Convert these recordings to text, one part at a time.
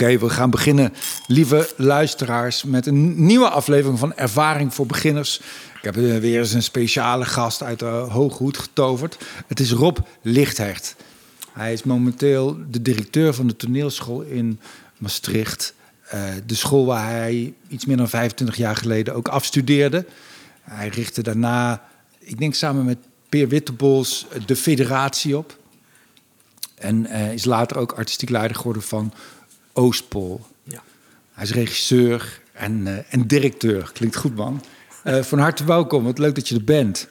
Oké, we gaan beginnen, lieve luisteraars, met een nieuwe aflevering van Ervaring voor Beginners. Ik heb eh, weer eens een speciale gast uit de Hooghoed getoverd. Het is Rob Lichthecht. Hij is momenteel de directeur van de toneelschool in Maastricht. Uh, de school waar hij iets meer dan 25 jaar geleden ook afstudeerde. Hij richtte daarna, ik denk samen met Peer Wittebols, de federatie op. En uh, is later ook artistiek leider geworden van Oostpol. Ja. Hij is regisseur en, uh, en directeur. Klinkt goed, man. Uh, van harte welkom. Wat leuk dat je er bent.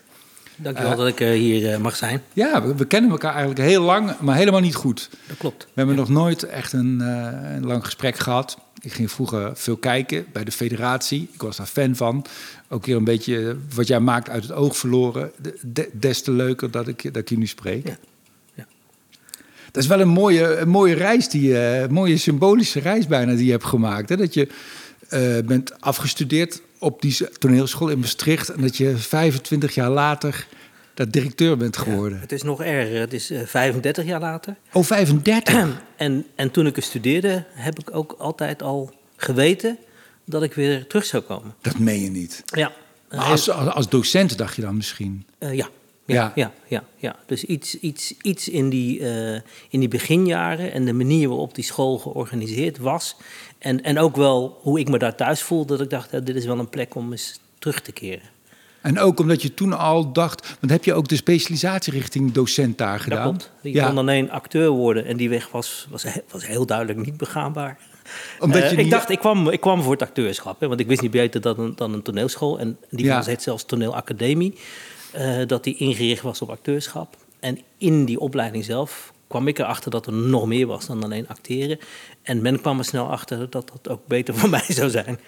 Dankjewel uh, dat ik hier mag zijn. Ja, we, we, kennen elkaar eigenlijk heel lang, maar helemaal niet goed. Dat klopt. We hebben ja. nog nooit echt een, een, lang gesprek gehad. Ik ging vroeger veel kijken bij de federatie. Ik was daar fan van. Ook weer een beetje wat jij maakt uit het oog verloren. De, des te leuker dat ik, dat ik je nu spreek. Ja. Dat is wel een mooie, een mooie reis, die, uh, een mooie symbolische reis bijna die je hebt gemaakt. Hè? Dat je uh, bent afgestudeerd op die toneelschool in Maastricht... en dat je 25 jaar later dat directeur bent geworden. Ja, het is nog erger, het is uh, 35 jaar later. Oh, 35? en, en toen ik er studeerde, heb ik ook altijd al geweten... dat ik weer terug zou komen. Dat meen je niet? Ja. Maar als, als, als docent dacht je dan misschien? ja. Ja, ja, ja, ja. Dus iets, iets, iets in, die, uh, in die beginjaren en de manier waarop die school georganiseerd was. En, en ook wel hoe ik me daar thuis voelde, dat ik dacht, ja, dit is wel een plek om eens terug te keren. En ook omdat je toen al dacht, want heb je ook de specialisatie richting docent daar gedaan? Dat klopt. Je ja. kon alleen acteur worden en die weg was, was, was heel duidelijk niet begaanbaar. Omdat je uh, niet... Ik dacht, ik kwam, ik kwam voor het acteurschap, hè, want ik wist niet beter dan een, dan een toneelschool. En die ja. heet zelfs toneelacademie. Uh, dat die ingericht was op acteurschap. En in die opleiding zelf kwam ik erachter dat er nog meer was dan alleen acteren. En men kwam er snel achter dat dat ook beter voor mij zou zijn.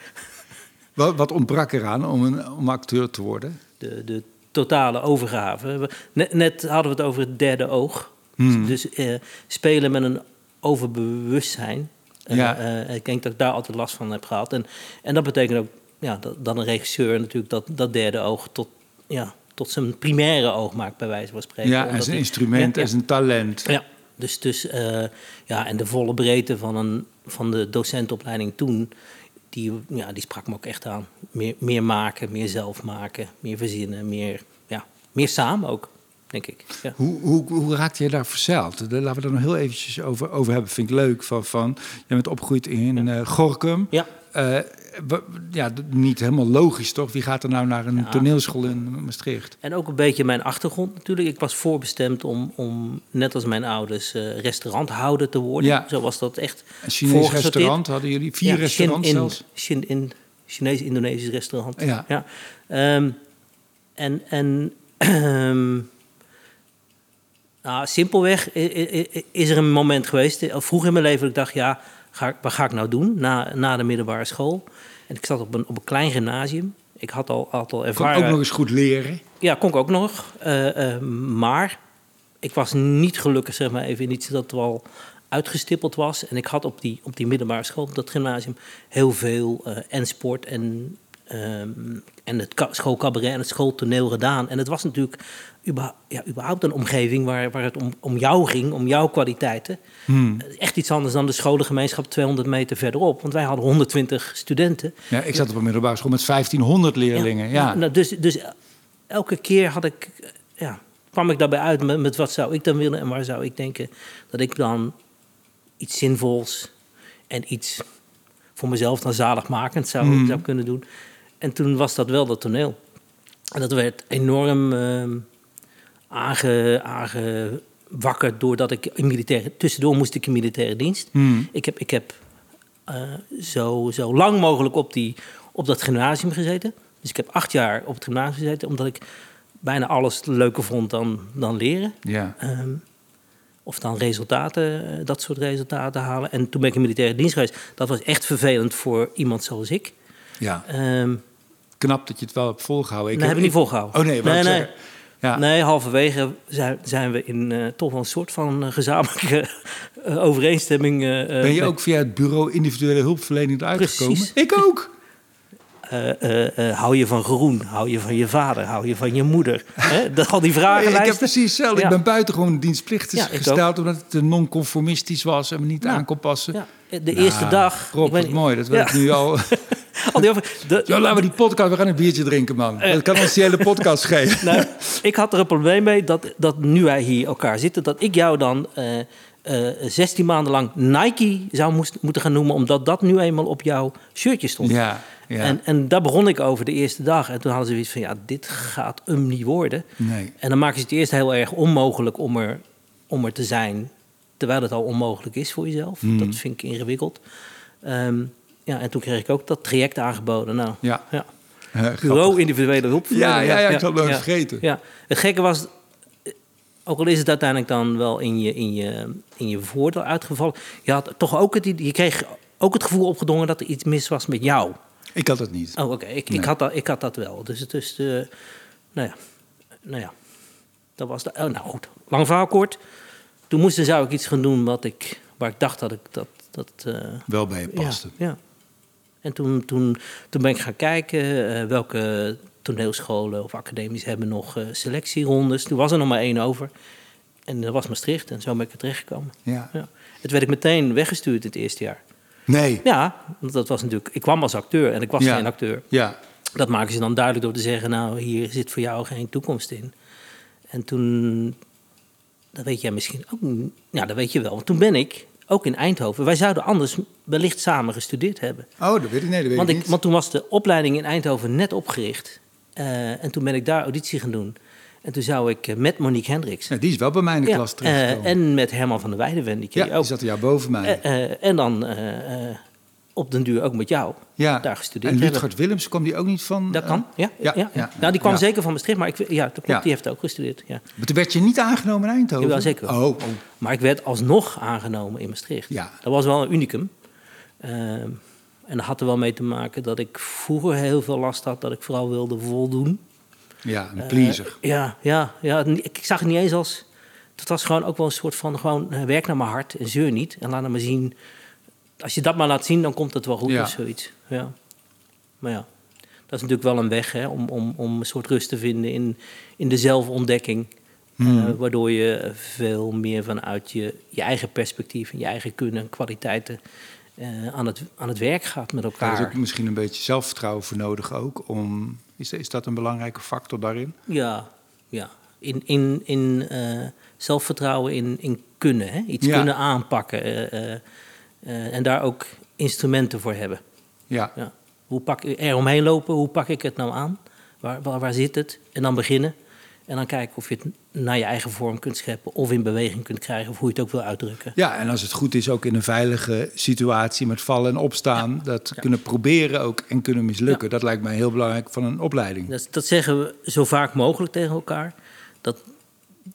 Wat, wat ontbrak eraan om, een, om acteur te worden? De, de totale overgave. Net, net, hadden we het over het derde oog. Hmm. Dus uh, spelen met een overbewustzijn. Uh, ja. ik denk dat ik daar altijd last van heb gehad. En, en dat betekent ook ja, dat, dat een regisseur natuurlijk dat, dat derde oog tot, ja, tot zijn primaire oog maakt, bij wijze van spreken. Ja, als een instrument, ja, als een talent. Ja, dus, dus uh, ja, en de volle breedte van, een, van de docentopleiding toen, die, ja, die sprak me ook echt aan. Meer, meer maken, meer zelf maken, meer verzinnen, meer, ja, meer samen ook. Denk ik. Ja. Hoe, hoe, hoe raakte je daar verzeild? Laten we daar nog heel eventjes over, over hebben. Vind ik leuk. Van, van, je bent opgegroeid in ja. uh, Gorkum. Ja. Uh, ja, niet helemaal logisch toch? Wie gaat er nou naar een ja. toneelschool in Maastricht? En ook een beetje mijn achtergrond natuurlijk. Ik was voorbestemd om, om net als mijn ouders, uh, restauranthouder te worden. Ja. Zo was dat echt. Een Chinees restaurant hadden jullie? Vier ja, restaurants in, zelfs? Chin, in, Chinees-Indonesisch restaurant. Ja. ja. Um, en en um, nou, simpelweg is er een moment geweest, vroeg in mijn leven, dat ik dacht, ja, ga, wat ga ik nou doen na, na de middelbare school? En ik zat op een, op een klein gymnasium. Ik had al, had al ervaring. Kon ook nog eens goed leren? Ja, kon ik ook nog. Uh, uh, maar ik was niet gelukkig, zeg maar even, in iets dat wel uitgestippeld was. En ik had op die, op die middelbare school, op dat gymnasium, heel veel uh, en sport en, um, en het schoolcabaret en het schooltoneel gedaan. En het was natuurlijk überhaupt, ja, überhaupt een omgeving waar, waar het om, om jou ging, om jouw kwaliteiten. Hmm. Echt iets anders dan de scholengemeenschap 200 meter verderop. Want wij hadden 120 studenten. Ja, ik zat op een middelbare school met 1500 leerlingen. Ja, ja. Nou, dus, dus elke keer had ik, ja, kwam ik daarbij uit met, met wat zou ik dan willen en waar zou ik denken dat ik dan iets zinvols en iets voor mezelf dan zaligmakend zou, hmm. zou kunnen doen. En toen was dat wel dat toneel. En dat werd enorm uh, aange, aangewakkerd doordat ik in militaire... Tussendoor moest ik in militaire dienst. Hmm. Ik heb, ik heb uh, zo, zo lang mogelijk op, die, op dat gymnasium gezeten. Dus ik heb acht jaar op het gymnasium gezeten... omdat ik bijna alles leuker vond dan, dan leren. Ja. Um, of dan resultaten, dat soort resultaten halen. En toen ben ik in militaire dienst geweest. Dat was echt vervelend voor iemand zoals ik. Ja. Um, Knap dat je het wel hebt volgehouden. Ik nee, heb ik niet volgehouden. Oh nee, nee, nee. Ja. Nee, halverwege zijn, zijn we in uh, toch wel een soort van uh, gezamenlijke uh, overeenstemming. ben je ook via het bureau individuele hulpverlening eruit Precies. gekomen? Ik ook. eh, eh, eh, hou je van groen? Hou je van je vader? Hou je van je moeder? Dat, al die vragen. ik heb precies hetzelfde. Ja. Ik ben buitengewoon dienstplichtig Ja, gesteld... omdat het te non-conformistisch was en me niet aan kon passen. Ja, de Nou, eerste dag. Rob, ik ben- mooi. Dat weet ik nu al. al die over- de- Zo, laten we die podcast... We gaan een biertje drinken, man. Dat kan ons die hele podcast geven. Nou, ik had er een probleem mee dat, dat nu wij hier elkaar zitten, dat ik jou dan eh, eh 16 maanden lang Nike zou moest, moeten gaan noemen, omdat dat nu eenmaal op jouw shirtje stond. Ja, ja. En, en daar begon ik over de eerste dag. En toen hadden ze zoiets van, ja, dit gaat hem niet worden. Nee. En dan maken ze het eerst heel erg onmogelijk om er, om er te zijn, terwijl het al onmogelijk is voor jezelf. Mhm. Dat vind ik ingewikkeld. Ehm, ja, en toen kreeg ik ook dat traject aangeboden. Nou, Ja. ja. Eh. Bureau individuele hulp. Ja, ja, ja, ik zal het vergeten. Ja. Het gekke was, eh, ook al is het uiteindelijk dan wel in je, in je, in je voordeel uitgevallen, je had toch ook het, je kreeg ook het gevoel opgedrongen dat er iets mis was met jou. Ik had het niet. Oh, oké, ik, Nee. ik, had dat, ik had dat wel. Dus het is, de, nou ja, nou ja, dat was de, oh, nou goed, lang verhaal kort. Toen moest, zou ik iets gaan doen wat ik, waar ik dacht dat ik dat, dat eh, Wel bij je paste. ja, ja. En toen, toen, toen ben ik gaan kijken eh, welke toneelscholen of academies hebben nog eh, selectierondes. Toen was er nog maar één over. En dat was Maastricht en zo ben ik er terechtgekomen. Ja. Ja. Het werd ik meteen weggestuurd het eerste jaar. Nee. Ja, want dat was natuurlijk... Ik kwam als acteur en ik was Ja. geen acteur. Ja. Dat maken ze dan duidelijk door te zeggen... nou, hier zit voor jou geen toekomst in. En toen... Dat weet jij misschien ook. Ja, dat weet je wel. Want toen ben ik ook in Eindhoven... Wij zouden anders wellicht samen gestudeerd hebben. Oh, dat weet ik, nee, dat weet Want, ik niet. want toen was de opleiding in Eindhoven net opgericht. Eh, en toen ben ik daar auditie gaan doen. En toen zou ik eh, met Monique Hendricks... Ja, die is wel bij mij in de Ja, klas eh, terechtgekomen. en met Herman van der Weijden, die ken ja, je die ook. zat er jou boven mij. Eh, eh, en dan eh, eh, op den duur ook met jou ja. daar gestudeerd En. Ludgard Willems kwam die ook niet van... Dat eh, kan, ja. ja, ja, ja, nou, die kwam zeker van Maastricht, maar ik, ja, dat klopt, Ja. die heeft ook gestudeerd. Ja. Maar toen werd je niet aangenomen in Eindhoven? Jawel, zeker. Oh, oh. Maar ik werd alsnog aangenomen in Maastricht. Ja. Dat was wel een unicum. Ehm, en dat had er wel mee te maken dat ik vroeger heel veel last had dat ik vooral wilde voldoen. ja, een pleaser. Eh, ja, ja, ja. Ik, zag het niet eens als. Het was gewoon ook wel een soort van gewoon eh, werk naar mijn hart en zeur niet. En laat maar zien. Als je dat maar laat zien, dan komt het wel goed Ja. of zoiets. Ja. Maar ja, dat is natuurlijk wel een weg hè, om, om, om een soort rust te vinden in, in de zelfontdekking. Hmm. Eh, waardoor je veel meer vanuit je, je eigen perspectief en je eigen kunnen en kwaliteiten eh, aan, het, aan het werk gaat met Daar elkaar. is ook misschien een beetje zelfvertrouwen voor nodig ook. Om, is, is dat een belangrijke factor daarin? Ja, ja. In, in, in eh, zelfvertrouwen in, in kunnen, hè? iets Ja. kunnen aanpakken. Eh, en daar ook instrumenten voor hebben. Ja, Ja. Hoe pak ik er omheen lopen? Hoe pak ik het nou aan? Waar, waar, waar zit het? En dan beginnen. En dan kijken of je het naar je eigen vorm kunt scheppen. Of in beweging kunt krijgen. Of hoe je het ook wil uitdrukken. ja, en als het goed is, ook in een veilige situatie met vallen en opstaan. Dat kunnen proberen ook en kunnen mislukken. Dat lijkt mij heel belangrijk van een opleiding. Dat, dat zeggen we zo vaak mogelijk tegen elkaar. Dat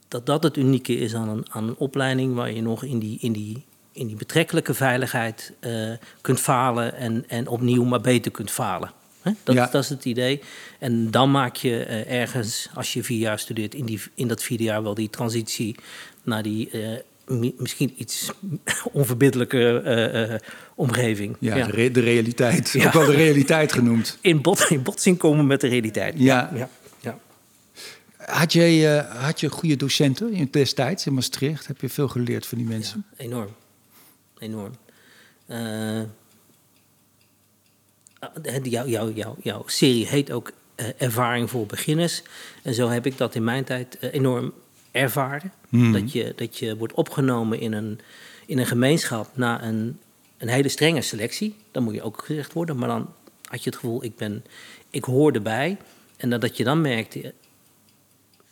dat, dat het unieke is aan een, aan een opleiding waar je nog in die, in die, in die betrekkelijke veiligheid eh, kunt falen en, en opnieuw maar beter kunt falen. Dat, Ja. dat is het idee. En dan maak je eh, ergens, als je vier jaar studeert, in, die, in dat vierde jaar wel die transitie naar die eh, mi- misschien iets onverbiddelijke omgeving. Ja, Ja. De, re- de realiteit. Ja. Ook wel de realiteit genoemd. In, bot, in botsing komen met de realiteit. Ja. ja. ja. Had je, had je goede docenten in destijds in Maastricht? Heb je veel geleerd van die mensen? Enorm. Enorm. Eh, uh, jouw jou, jou, jouw serie heet ook eh, Ervaring voor beginners. En zo heb ik dat in mijn tijd eh, enorm ervaren. Mhm. Dat, je, dat je wordt opgenomen in een, in een gemeenschap na een, een hele strenge selectie. Dan moet je ook gezegd worden. Maar dan had je het gevoel, ik, ben, ik hoor erbij. En dat, dat je dan merkte,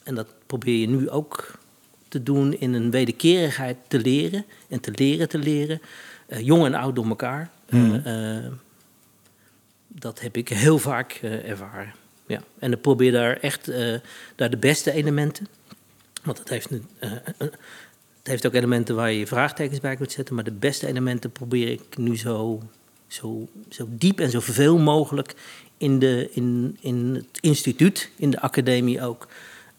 en dat probeer je nu ook te doen in een wederkerigheid te leren en te leren te leren. Eh, jong en oud door elkaar. Eh, Mhm. eh, dat heb ik heel vaak ervaren. Ja. En ik probeer daar echt daar de beste elementen. Want het heeft, het heeft ook elementen waar je je vraagtekens bij kunt zetten. Maar de beste elementen probeer ik nu zo, zo, zo diep en zo veel mogelijk in, de, in, in het instituut, in de academie ook.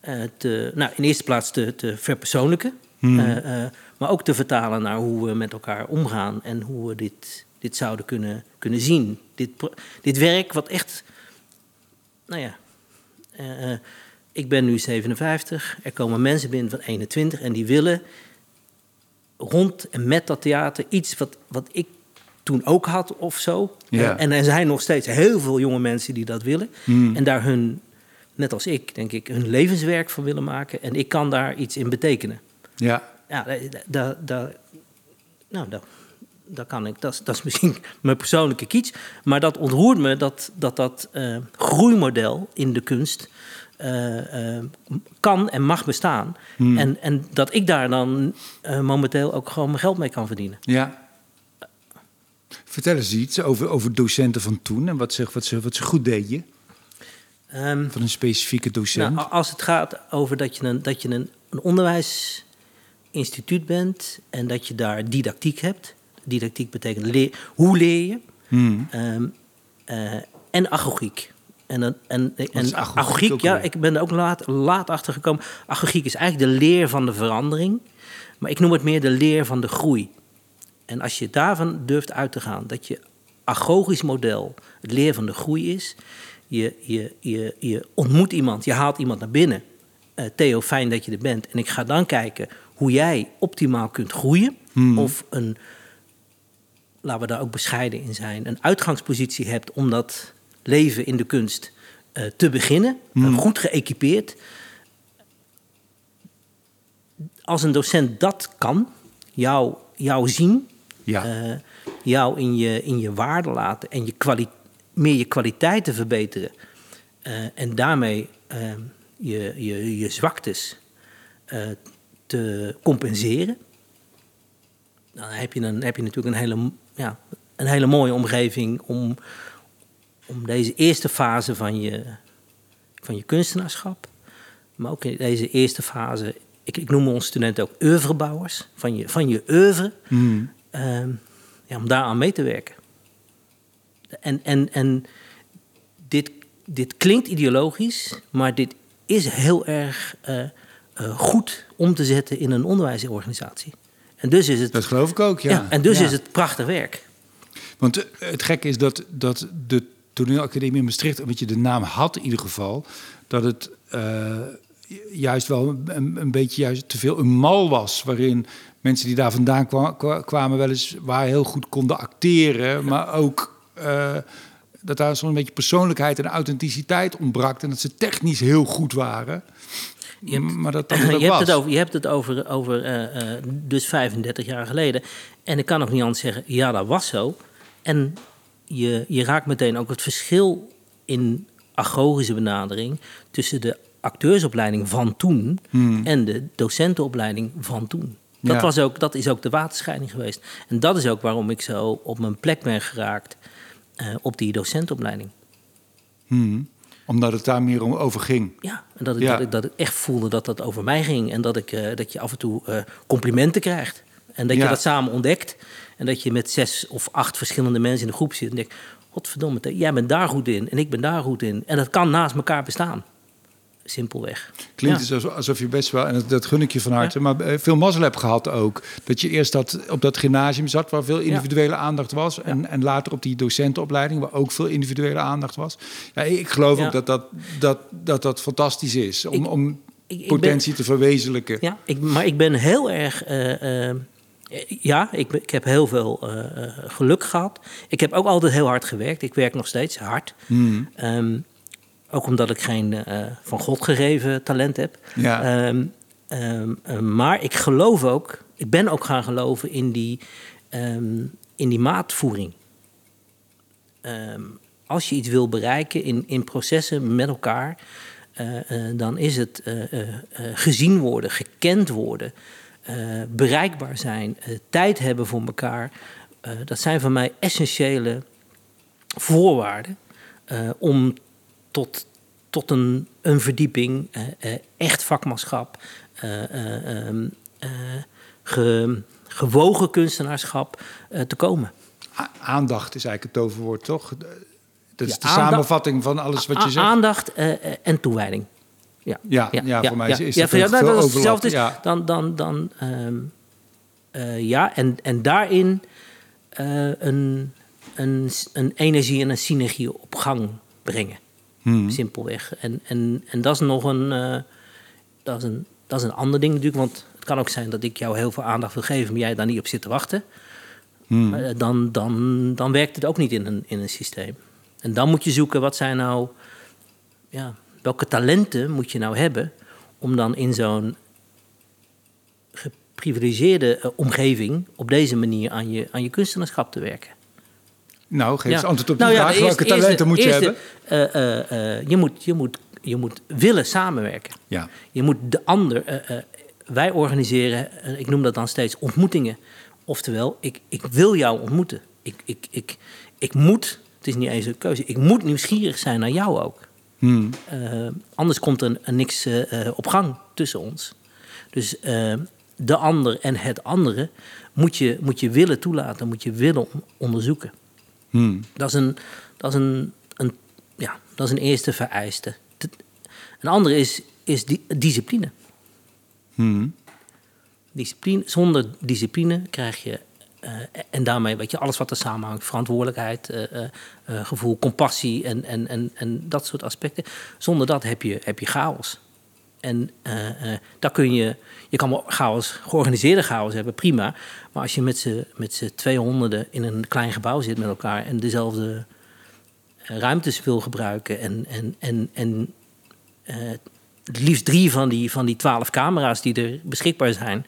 Eh, te, nou, in eerste plaats te, te verpersoonlijken. Mhm. eh, eh, maar ook te vertalen naar hoe we met elkaar omgaan en hoe we dit, dit zouden kunnen, kunnen zien. Dit, dit werk, wat echt nou ja, ik ben nu 57. Er komen mensen binnen van 21 en die willen rond en met dat theater iets wat, wat ik toen ook had of zo. Ja. En er zijn nog steeds heel veel jonge mensen die dat willen. Hmm. En daar hun, net als ik, denk ik, hun levenswerk van willen maken. En ik kan daar iets in betekenen. Ja, Ja, daar, daar, daar- nou, daar, daar kan ik. Dat is, dat is misschien mijn persoonlijke kiets. Maar dat ontroert me dat dat, dat eh, groeimodel in de kunst eh, eh, kan en mag bestaan. En, en dat ik daar dan eh, momenteel ook gewoon mijn geld mee kan verdienen. ja. Vertel eens iets over, over docenten van toen en wat ze, wat ze, wat ze goed deden. Ehm, Van een specifieke docent. Nou, als het gaat over dat je een, dat je een, een onderwijsinstituut bent en dat je daar didactiek hebt. Didactiek betekent leer, hoe leer je? Hmm. Ehm, eh, en agogiek. En, en, en agogiek ja, ik ben er ook laat, laat achter gekomen. Agogiek is eigenlijk de leer van de verandering. Maar ik noem het meer de leer van de groei. En als je daarvan durft uit te gaan, dat je agogisch model het leer van de groei is. Je, je, je, je ontmoet iemand, je haalt iemand naar binnen. Eh, Theo, fijn dat je er bent. En ik ga dan kijken hoe jij optimaal kunt groeien. Of een, laten we daar ook bescheiden in zijn, een uitgangspositie hebt om dat leven in de kunst eh, te beginnen. eh, goed geëquipeerd. Als een docent dat kan, jou, jou zien, Ja. jou in je, in je waarde laten en je kwali meer je kwaliteiten verbeteren. eh, en daarmee eh, je, je, je zwaktes eh, te compenseren. Dan heb je, een, heb je natuurlijk een hele, ja, een hele mooie omgeving om, om deze eerste fase van je, van je kunstenaarschap. Maar ook in deze eerste fase, ik, ik noem onze studenten ook oeuvrebouwers, van je, van je oeuvre, ehm, ja, om daaraan mee te werken. En, en, en dit, dit klinkt ideologisch, maar dit is heel erg eh, eh, goed om te zetten in een onderwijsorganisatie. En dus is het, Dat geloof ik ook, ja. ja, en dus Ja. is het prachtig werk. Want eh, het gekke is dat, dat de toneelacademie in Maastricht, omdat je de naam had in ieder geval, dat het eh, juist wel een, een beetje juist te veel een mal was, waarin mensen die daar vandaan kwa- kwa- kwamen wel eens waar heel goed konden acteren, maar ook eh, dat daar zo'n beetje persoonlijkheid en authenticiteit ontbrak en dat ze technisch heel goed waren. Je hebt- maar dat dat het je, hebt het over, je hebt het over, over eh, eh, dus 35 jaar geleden. En ik kan nog niet anders zeggen, ja, dat was zo. En je, je raakt meteen ook het verschil in agogische benadering tussen de acteursopleiding van toen en de docentenopleiding van toen. Dat, Ja. was ook, dat is ook de waterscheiding geweest. En dat is ook waarom ik zo op mijn plek ben geraakt eh, op die docentenopleiding. Hmm. Omdat het daar meer om over ging. Ja, en dat ik, Ja. Dat, ik, dat ik echt voelde dat dat over mij ging. En dat, ik, eh, dat je af en toe eh, complimenten krijgt. En dat Ja. je dat samen ontdekt. En dat je met zes of acht verschillende mensen in de groep zit. En denkt, godverdomme, jij bent daar goed in. En ik ben daar goed in. En dat kan naast elkaar bestaan. Simpelweg. Klinkt Ja. dus alsof, je best wel, en dat, gun ik je van harte, maar eh, veel mazzel hebt gehad ook. Dat je eerst dat, op dat gymnasium zat waar veel individuele aandacht was. En, en later op die docentenopleiding waar ook veel individuele aandacht was. Ja, ik geloof Ja. ook dat dat, dat, dat dat fantastisch is om, Ik- om Ik, ik potentie te verwezenlijken. Ja, ik, maar ik ben heel erg. eh, eh, ja, ik, ik heb heel veel geluk gehad. Ik heb ook altijd heel hard gewerkt. Ik werk nog steeds hard. Hmm. Ehm, ook omdat ik geen eh, van God gegeven talent heb. Ja. Ehm, ehm, eh, maar ik geloof ook, ik ben ook gaan geloven in die, ehm, in die maatvoering. Als je iets wil bereiken in, in processen met elkaar, eh, dan is het gezien worden, gekend worden, bereikbaar zijn, tijd hebben voor elkaar. Dat zijn voor mij essentiële voorwaarden om tot, tot een, een verdieping, eh, eh, echt vakmanschap, eh, eh, ehm, eh, ge- gewogen kunstenaarschap te komen. Aandacht is eigenlijk het toverwoord, toch? Dat is Ja, de aandacht- samenvatting van alles wat je zegt. Aandacht en toewijding. Ja, Ja, ja, voor mij is- is ja, dat nou, veel dat hetzelfde. is. Dan, dan, dan, ehm, eh, ja, en, en daarin een, een, een energie en een synergie op gang brengen. Hmm. Simpelweg. En, en, en dat is nog een, eh, dat is een, dat is een ander ding natuurlijk. Want het kan ook zijn dat ik jou heel veel aandacht wil geven, maar jij daar niet op zit te wachten. Hmm. Eh, dan, dan, dan werkt het ook niet in een, in een systeem. En dan moet je zoeken wat zijn nou, ja, welke talenten moet je nou hebben om dan in zo'n geprivilegeerde eh, omgeving op deze manier aan je, aan je kunstenaarschap te werken. Nou, geef eens Ja. antwoord op die Nou ja, vraag. Welke eerste- talenten moet je eerste, hebben? eh, eh, eh, je, moet, je, moet, je moet willen samenwerken. Ja. Je moet de ander. wij organiseren, ik noem dat dan steeds ontmoetingen. Oftewel, ik, ik wil jou ontmoeten. Ik, ik, ik, ik moet, het is niet eens een keuze, ik moet nieuwsgierig zijn naar jou ook. Hmm. Anders komt er, er niks eh, op gang tussen ons. Dus de ander en het andere moet je, moet je willen toelaten, moet je willen on- onderzoeken. Hmm. Dat is een, dat is een, een, ja, dat is een eerste vereiste. Een andere is, is die, discipline. Hmm. discipline. Zonder discipline krijg je, eh, en daarmee weet je, alles wat er samenhangt, verantwoordelijkheid, eh, eh, gevoel, compassie en, en, en, en dat soort aspecten. Zonder dat heb je, heb je chaos. En eh, daar kun je, je kan wel chaos, georganiseerde chaos hebben, prima. Maar als je met z'n, met tweehonderden in een klein gebouw zit met elkaar en dezelfde eh, ruimtes wil gebruiken en, en, en, en het liefst drie van die, van die twaalf camera's die er beschikbaar zijn,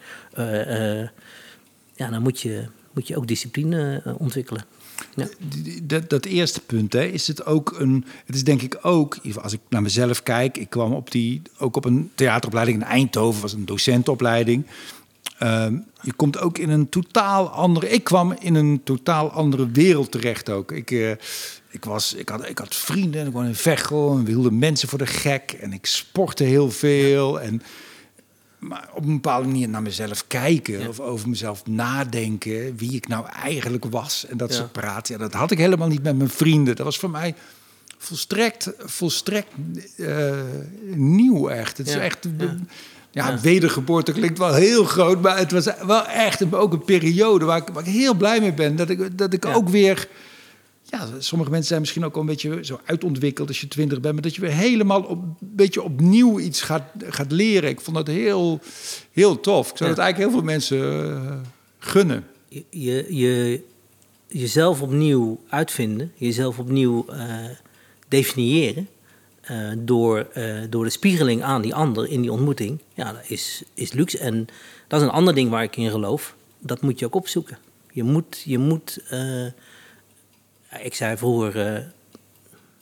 ja, dan moet je, moet je ook discipline ontwikkelen. Ja. Dat, dat eerste punt, hè, is het ook een. Het is denk ik ook, als ik naar mezelf kijk, ik kwam op die, ook op een theateropleiding in Eindhoven, was een docentenopleiding. Ehm, je komt ook in een totaal andere. Ik kwam in een totaal andere wereld terecht ook. Ik, eh, ik, was, ik, had, ik had vrienden, ik woonde in Veghel en we hielden mensen voor de gek. En ik sportte heel veel. En, maar op een bepaalde manier naar mezelf kijken Ja. of over mezelf nadenken, wie ik nou eigenlijk was en dat Ja. soort praten. Ja, dat had ik helemaal niet met mijn vrienden. Dat was voor mij volstrekt, volstrekt eh, nieuw echt. Het is echt, ja. wedergeboorte klinkt wel heel groot, maar het was wel echt ook een periode waar ik, waar ik heel blij mee ben. Dat ik, dat ik ook weer ja, sommige mensen zijn misschien ook al een beetje zo uitontwikkeld als je twintig bent, maar dat je weer helemaal op, een beetje opnieuw iets gaat, gaat leren. Ik vond dat heel, heel tof. Ik zou Ja. dat eigenlijk heel veel mensen eh, gunnen. Je, je, je jezelf opnieuw uitvinden, jezelf opnieuw eh, definiëren. eh, door, door de spiegeling aan die ander in die ontmoeting, ja, dat is, is luxe. En dat is een ander ding waar ik in geloof. Dat moet je ook opzoeken. Je moet, je moet ik zei vroeger, eh,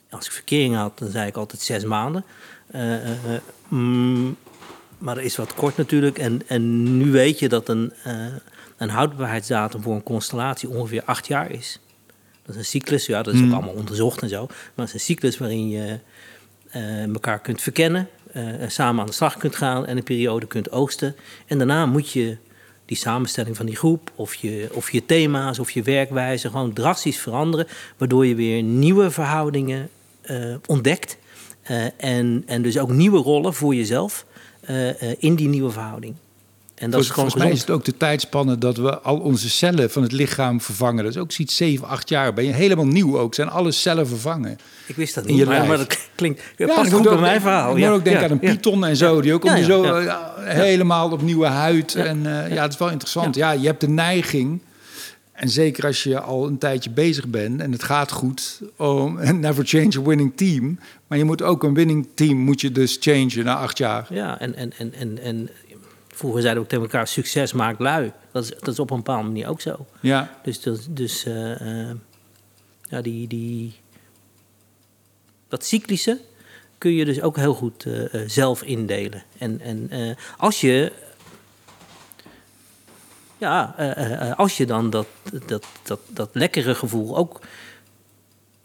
als ik verkering had, dan zei ik altijd zes maanden. Eh, eh, mm, maar dat is wat kort natuurlijk. En, en nu weet je dat een, een houdbaarheidsdatum voor een constellatie ongeveer acht jaar is. Dat is een cyclus, ja, dat is ook allemaal onderzocht en zo. Maar het is een cyclus waarin je elkaar kunt verkennen, samen aan de slag kunt gaan en een periode kunt oogsten. En daarna moet je die samenstelling van die groep, of je, of je thema's, of je werkwijze gewoon drastisch veranderen, waardoor je weer nieuwe verhoudingen eh, ontdekt. eh, en, en dus ook nieuwe rollen voor jezelf eh, in die nieuwe verhouding. En dat is gewoon Volgens mij is het ook de tijdspanne dat we al onze cellen van het lichaam vervangen. Dat is ook zoiets 7, 8 jaar. Ben je helemaal nieuw ook. Zijn alle cellen vervangen. Ik wist dat niet, maar, dat klinkt Ja, past goed bij ook mijn verhaal. Ik ja. moet ook denken Ja, aan een python en zo. Die ook om zo ja. eh, helemaal op nieuwe huid. Ja. En eh, ja, het is wel interessant. Ja. je hebt de neiging. En zeker als je al een tijdje bezig bent en het gaat goed, om never change a winning team. Maar je moet ook een winning team moet je dus changen na acht jaar. Ja, en, en, en, en, en vroeger zeiden we ook tegen elkaar: succes maakt lui. Dat is, dat is op een bepaalde manier ook zo. Ja, Dus, dat, dus eh, ja, die, die, dat cyclische kun je dus ook heel goed eh, zelf indelen. En, en als je. Ja, als je dan dat, dat, dat, dat lekkere gevoel ook.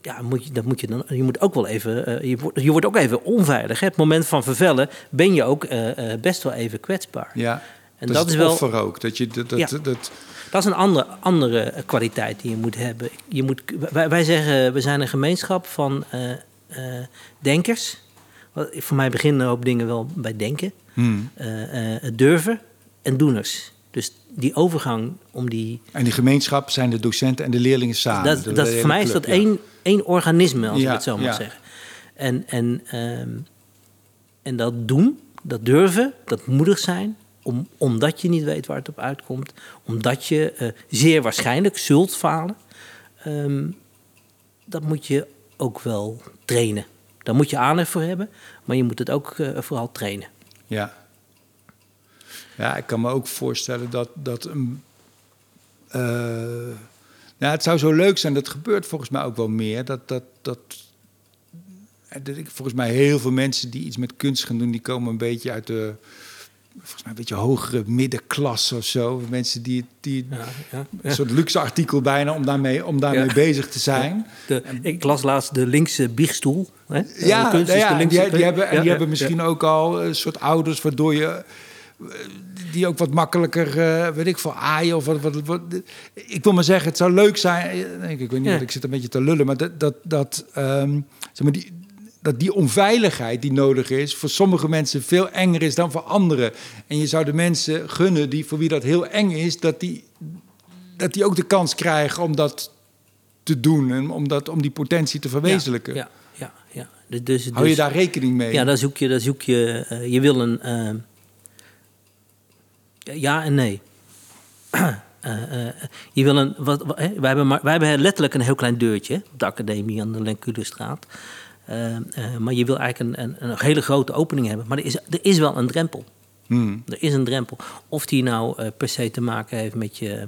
Ja, moet je, dat moet je, dan, je moet ook wel even. eh, je, wordt, je wordt ook even onveilig. Hè? Het moment van vervellen ben je ook eh, eh, best wel even kwetsbaar. ja. En dat, dat is wel- offer ook. Dat je dat, dat, Ja. dat, Dat is een andere, andere kwaliteit die je moet hebben. Je moet, wij, wij zeggen, we zijn een gemeenschap van denkers. Voor mij beginnen ook dingen wel bij denken. hmm. Durven en doeners. Dus die overgang om die... En die gemeenschap zijn de docenten en de leerlingen samen. dat, dat, voor mij is dat ja. één, één organisme, als Ja, ik het zo mag ja. zeggen. En, en, ehm, en dat doen, dat durven, dat moedig zijn, om, omdat je niet weet waar het op uitkomt, omdat je eh, zeer waarschijnlijk zult falen, ehm, dat moet je ook wel trainen. Daar moet je aandacht voor hebben, maar je moet het ook eh, vooral trainen. Ja. Ja, ik kan me ook voorstellen dat, dat een. Uh, nou, het zou zo leuk zijn, dat gebeurt volgens mij ook wel meer. Dat, dat, dat, dat ik, volgens mij heel veel mensen die iets met kunst gaan doen, die komen een beetje uit de volgens mij een beetje hogere middenklasse of zo. Mensen die, die ja, ja, een soort luxe artikel bijna om daarmee, om daarmee bezig te zijn. De, ik las laatst de linkse biechtstoel. Hè? Ja, de ja de die, die, hebben, en die hebben misschien ook al een soort ouders waardoor je die ook wat makkelijker, uh, weet ik veel, aaien of wat, wat, wat, Ik wil maar zeggen, het zou leuk zijn. Ik, ik weet niet, ik zit een beetje te lullen, maar dat, dat, dat um, zeg maar die, dat die onveiligheid die nodig is voor sommige mensen veel enger is dan voor anderen. En je zou de mensen gunnen die voor wie dat heel eng is, dat die, dat die ook de kans krijgen om dat te doen en om, dat, om die potentie te verwezenlijken. Ja, ja, ja. Dus, dus, Hou je daar rekening mee? Ja, daar zoek je, daar zoek je, uh, je wil een. Uh, ja en nee. Uh, je wil een. Wat, wat, wij, hebben maar, wij hebben letterlijk een heel klein deurtje op de academie aan de Lenculestraat. Uh, uh, maar je wil eigenlijk een, een, een, hele grote opening hebben. Maar er is, er is wel een drempel. Hmm. Er is een drempel. Of die nou per se te maken heeft met je,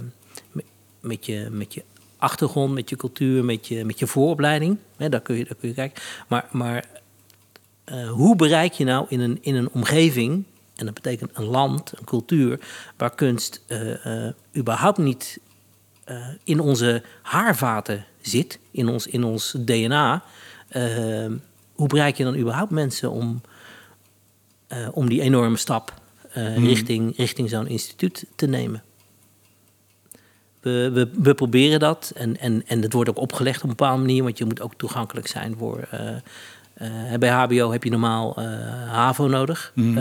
met, met, je, met je achtergrond, met je cultuur, met je, met je vooropleiding. Hè, daar, kun je, daar kun je kijken. Maar, maar hoe bereik je nou in een, in een omgeving, en dat betekent een land, een cultuur, waar kunst überhaupt niet in onze haarvaten zit, in ons, in ons DNA. Hoe bereik je dan überhaupt mensen om, om die enorme stap hmm. richting, richting zo'n instituut te nemen? We, we, we, proberen dat en, en, en dat wordt ook opgelegd op een bepaalde manier, want je moet ook toegankelijk zijn voor. Bij HBO heb je normaal HAVO nodig. Hmm.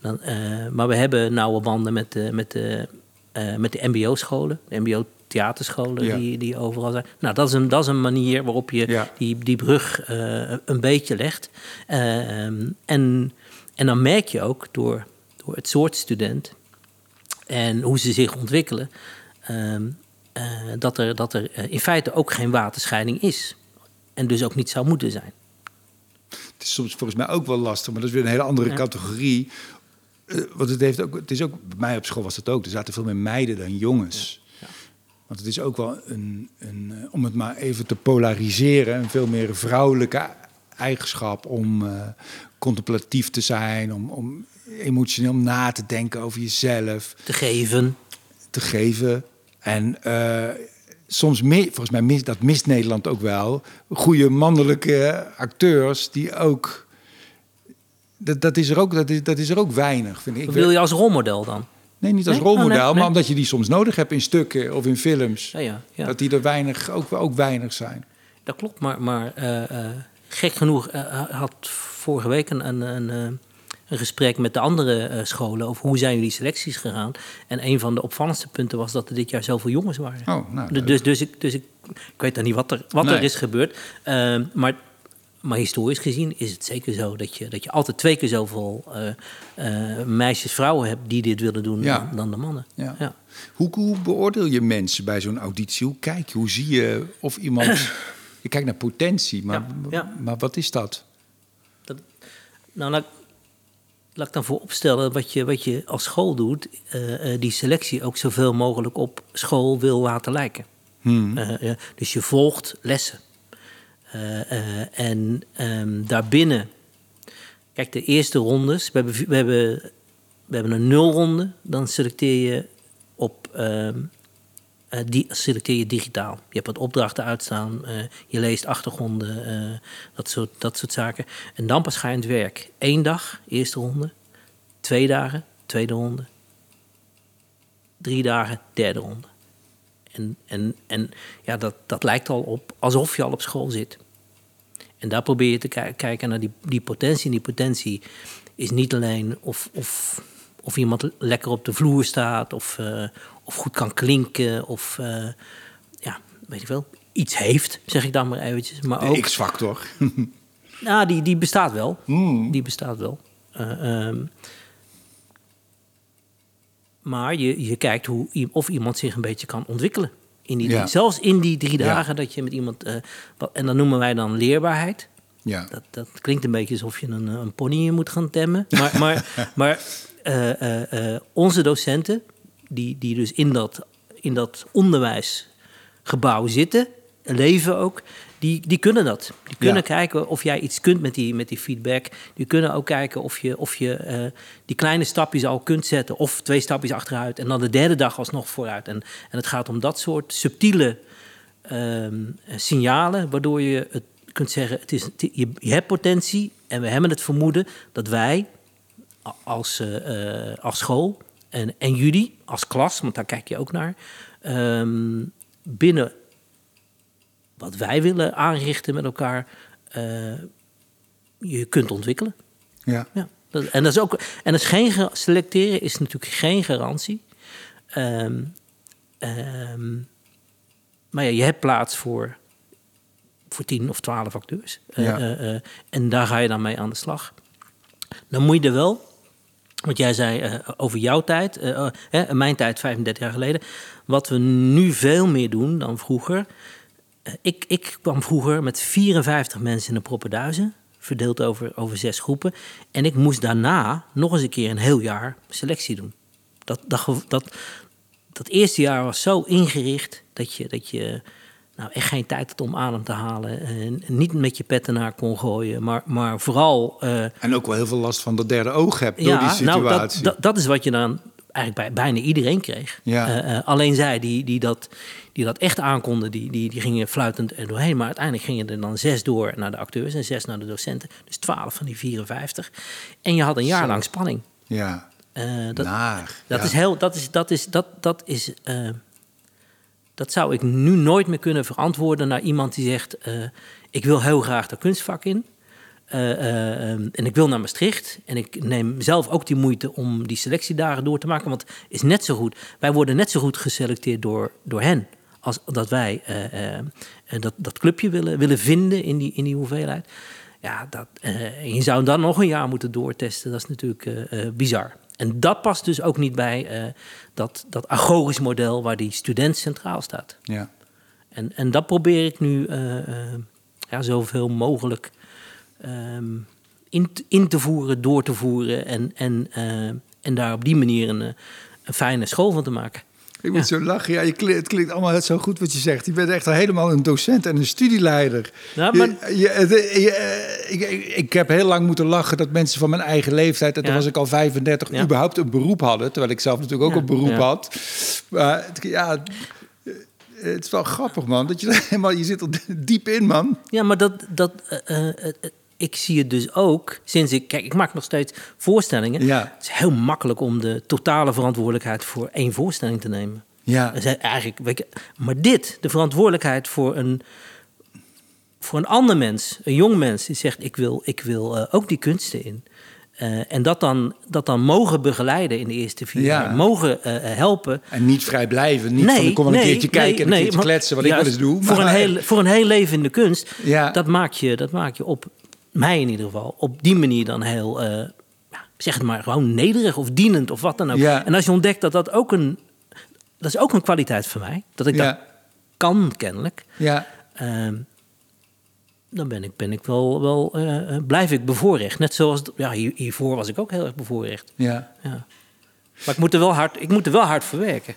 Dan, maar we hebben nauwe banden met de, met de, met de MBO-scholen, de MBO theaterscholen die, die overal zijn. Nou, dat is een, dat is een manier waarop je die, die brug uh, een beetje legt. Uh, en, en dan merk je ook door, door het soort student en hoe ze zich ontwikkelen, uh, dat, er, dat er in feite ook geen waterscheiding is. En dus ook niet zou moeten zijn. Het is soms volgens mij ook wel lastig, maar dat is weer een hele andere categorie. want het, heeft ook, het is ook, bij mij op school was dat ook. Er zaten veel meer meiden dan jongens. Want het is ook wel een, een eh, om het maar even te polariseren, een veel meer vrouwelijke eigenschap om uh, contemplatief te zijn, om, om emotioneel na te denken over jezelf. Te geven. Te geven. En uh, soms, mis, volgens mij, mis, dat mist Nederland ook wel. Goede mannelijke acteurs die ook. Dat, dat, is er ook, dat, is, dat is er ook weinig, vind ik. wil je als rolmodel dan? Nee, niet als rolmodel, oh, maar omdat je die soms nodig hebt in stukken of in films. Ja, ja, dat die er weinig, ook, ook weinig zijn. Dat klopt, maar, maar uh, uh, gek genoeg uh, had vorige week een, een, een, een, gesprek met de andere scholen over hoe zijn jullie selecties gegaan. En een van de opvallendste punten was dat er dit jaar zoveel jongens waren. Oh, nou, dus, dus, dus, ik, dus ik, ik weet dan niet wat er, wat er is gebeurd. maar maar historisch gezien is het zeker zo dat je, dat je altijd twee keer zoveel uh, uh, meisjes, vrouwen hebt die dit willen doen dan, de mannen. Ja. ja. Hoe, hoe, beoordeel je mensen bij zo'n auditie? Hoe kijk je, hoe zie je of iemand. je kijkt naar potentie, maar, ja, maar wat is dat? dat nou, laat, laat ik dan voor opstellen wat je, wat je als school doet, uh, die selectie ook zoveel mogelijk op school wil laten lijken. Hmm. dus je volgt lessen. Uh, en um, daarbinnen, kijk, de eerste rondes, we hebben, we hebben, we hebben een nulronde, dan selecteer je op. Um, uh, die selecteer je digitaal. Je hebt wat opdrachten uitstaan, je leest achtergronden, dat, soort, dat soort zaken. En dan pas ga werk. Eén dag, eerste ronde. Twee dagen, tweede ronde. Drie dagen, derde ronde. En, en, en ja, dat, dat lijkt al op alsof je al op school zit. En daar probeer je te kijken naar die, die potentie. En die potentie is niet alleen of, of, of iemand lekker op de vloer staat, of, of goed kan klinken, of uh, ja, weet ik wel, iets heeft, zeg ik dan maar eventjes. Maar ook, X-factor. Nou, die, die bestaat wel. Hmm. Die bestaat wel. Eh, ehm, maar je, je kijkt hoe, of iemand zich een beetje kan ontwikkelen. In die, Ja. Zelfs in die drie Ja. dagen dat je met iemand... eh, wat, en dat noemen wij dan leerbaarheid. Ja. Dat, dat klinkt een beetje alsof je een, eh, een pony moet gaan temmen. Maar, maar, maar eh, eh, eh, onze docenten, die, die dus in dat, in dat onderwijsgebouw zitten, leven ook, die, die kunnen dat. Die kunnen Ja. kijken of jij iets kunt met die, met die feedback. Die kunnen ook kijken of je, of je eh, die kleine stapjes al kunt zetten. Of twee stapjes achteruit en dan de derde dag alsnog vooruit. En, en het gaat om dat soort subtiele ehm, signalen, waardoor je het kunt zeggen: het is, je, je hebt potentie en we hebben het vermoeden dat wij als, eh, eh, als school en, en jullie als klas, want daar kijk je ook naar, ehm, binnen wat wij willen aanrichten met elkaar, eh, je kunt ontwikkelen. Ja. Ja. Dat- En dat is ook. En dat is geen ge- selecteren is natuurlijk geen garantie. Ehm, ehm, maar ja, je hebt plaats voor, voor tien of twaalf acteurs. Eh, Ja. eh, en daar ga je dan mee aan de slag. Dan moet je er wel. Want jij zei eh, over jouw tijd, eh, hè, mijn tijd 35 jaar geleden. Wat we nu veel meer doen dan vroeger. Eh, ik, ik kwam vroeger met 54 mensen in de Proppenduizen. Verdeeld over, over zes groepen. En ik moest daarna nog eens een keer een heel jaar selectie doen. Dat, dat, dat, dat eerste jaar was zo ingericht dat je, dat je nou, echt geen tijd had om adem te halen. En niet met je petten naar kon gooien. Maar, maar vooral eh, En ook wel heel veel last van dat derde oog hebt door die situatie. nou, dat, dat, dat is wat je dan eigenlijk bij bijna iedereen kreeg. Ja. Eh, eh, alleen zij die, die, dat, die dat echt aankonden, die, die, die gingen fluitend er doorheen. Maar uiteindelijk gingen er dan zes door naar de acteurs en zes naar de docenten. Dus twaalf van die 54. En je had een jaar Zo. lang spanning. ja, Eh, dat, naar. dat ja. is heel, dat is, dat is, dat, dat is, eh, dat zou ik nu nooit meer kunnen verantwoorden naar iemand die zegt: eh, Ik wil heel graag dat kunstvak in. Eh, eh, ehm, en ik wil naar Maastricht. En ik neem zelf ook die moeite om die selectiedagen door te maken. Want het is net zo goed. Wij worden net zo goed geselecteerd door, door hen. Als dat wij dat, dat clubje willen, willen vinden in die, in die hoeveelheid. Ja, dat, je zou dan nog een jaar moeten doortesten. Dat is natuurlijk bizar. En dat past dus ook niet bij dat, dat agorisch model waar die student centraal staat. Ja. En, en dat probeer ik nu eh, eh, ja, zoveel mogelijk ehm, in, te- in te voeren, door te voeren. En, en, eh, en daar op die manier een, een fijne school van te maken. Ik moet zo lachen. Ja, je klinkt, het klinkt allemaal net zo goed wat je zegt. Je bent echt helemaal een docent en een studieleider. Ja, maar- Je- je- het- je- ik, ik, heb heel lang moeten lachen dat mensen van mijn eigen leeftijd... en toen was ik al 35, Ja. überhaupt een beroep hadden. Terwijl ik zelf natuurlijk ook een beroep had. Maar ja, het is wel grappig, man. Dat je, helemaal, je zit er diep in, man. Ja, maar dat, dat, eh, eh, eh, ik zie het dus ook sinds ik... Kijk, ik maak nog steeds voorstellingen. Ja. Het is heel makkelijk om de totale verantwoordelijkheid voor één voorstelling te nemen. Ja, eigenlijk, weet je, maar dit, de verantwoordelijkheid voor een, voor een ander mens, een jong mens, die zegt: Ik wil, ik wil eh, ook die kunsten in. Eh, en dat dan, dat dan mogen begeleiden in de eerste vier Ja. jaar, mogen eh, helpen. en niet vrij blijven. Niet van, ik kom wel een keertje kijken en een keertje maar kletsen... wat ik wel eens doe. Voor, maar- een heel, voor een heel leven in de kunst, Ja. dat, maak je, dat maak je op mij in ieder geval, op die manier dan heel, eh, zeg het maar, gewoon nederig of dienend of wat dan ook. Ja. En als je ontdekt dat dat ook een, dat is ook een kwaliteit van mij, dat ik dat kan kennelijk, ja, ehm, dan ben ik, ben ik wel, wel eh, eh, blijf ik bevoorrecht. Net zoals, ja, hier, hiervoor was ik ook heel erg bevoorrecht. ja. Ja. Maar ik moet, er wel hard, ik moet er wel hard voor werken.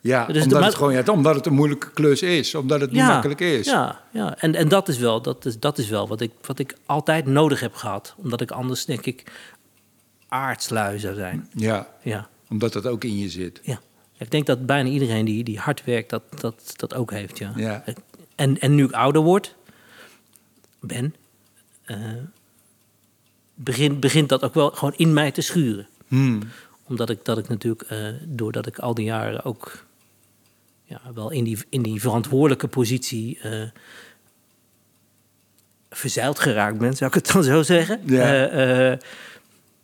Ja, Dus omdat, het gewoon, ja, omdat het een moeilijke klus is. Omdat het niet makkelijk is. Ja, ja. En, en dat is wel, dat is, dat is wel wat, ik, wat ik altijd nodig heb gehad. Omdat ik anders, denk ik, aardslui zou zijn. Ja, Ja, omdat dat ook in je zit. ja. Ik denk dat bijna iedereen die, die hard werkt, dat, dat, dat ook heeft. Ja. Ja. En, en nu ik ouder word, ben, begint, begint dat ook wel gewoon in mij te schuren. Hmm. Omdat ik, dat ik natuurlijk, eh, doordat ik al die jaren ook ja, wel in die, in die verantwoordelijke positie eh, verzeild geraakt ben, zou ik het dan zo zeggen. Ja. Eh, eh,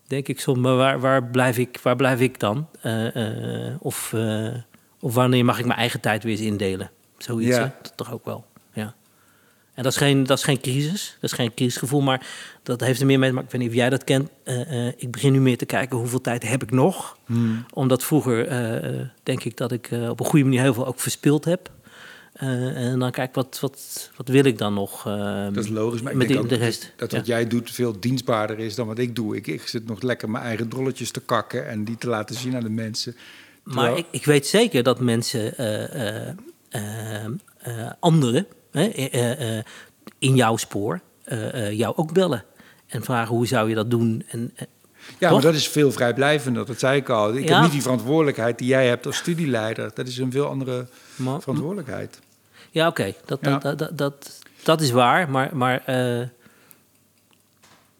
denk ik soms, maar waar, waar, blijf, ik, waar blijf ik dan? Of, of wanneer mag ik mijn eigen tijd weer eens indelen? Zoiets, Ja. Dat toch ook wel. En dat is, geen, dat is geen crisis, dat is geen crisisgevoel, maar dat heeft er meer mee te maken. Ik weet niet of jij dat kent. Uh, ik begin nu meer te kijken hoeveel tijd heb ik nog. Hmm. Omdat vroeger uh, denk ik dat ik op een goede manier heel veel ook verspild heb. en dan kijk, wat, wat, wat wil ik dan nog? Dat is logisch, maar ik denk de rest. dat wat jij doet veel dienstbaarder is dan wat ik doe. Ik, ik zit nog lekker mijn eigen drolletjes te kakken en die te laten zien aan de mensen. Maar ik, ik weet zeker dat mensen, anderen, in jouw spoor, jou ook bellen. En vragen hoe zou je dat doen. En, ja, maar dat is veel vrijblijvender, dat zei ik al. Ik heb niet die verantwoordelijkheid die jij hebt als studieleider. Dat is een veel andere verantwoordelijkheid. Ja, oké, dat, dat, dat, dat, dat, is waar. Maar, maar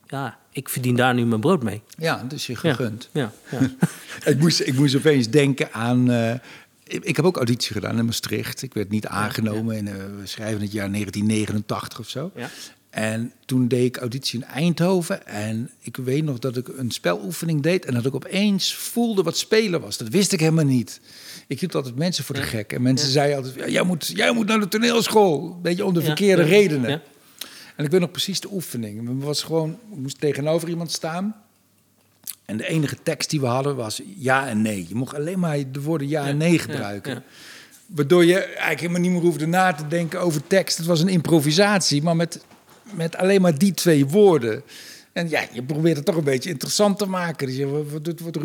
ja, ik verdien daar nu mijn brood mee. Ja, dus je gegund. Ja, ja, ik, moest, ik moest opeens denken aan... Uh, ik, heb ook auditie gedaan in Maastricht. Ik werd niet aangenomen in, uh, we schrijven het jaar 1989 of zo. Ja. En toen deed ik auditie in Eindhoven. En ik weet nog dat ik een speloefening deed. En dat ik opeens voelde wat spelen was. Dat wist ik helemaal niet. Ik hield altijd mensen voor de gek. En mensen zeiden altijd: ja, jij, moet, jij moet naar de toneelschool. Een beetje om de verkeerde redenen. En ik weet nog precies de oefening. We was gewoon, we moesten tegenover iemand staan. En de enige tekst die we hadden was ja en nee. Je mocht alleen maar de woorden ja, en nee gebruiken. Waardoor je eigenlijk helemaal niet meer hoefde na te denken over tekst. Het was een improvisatie, maar met, met alleen maar die twee woorden. En ja, je probeert het toch een beetje interessant te maken. Dus je,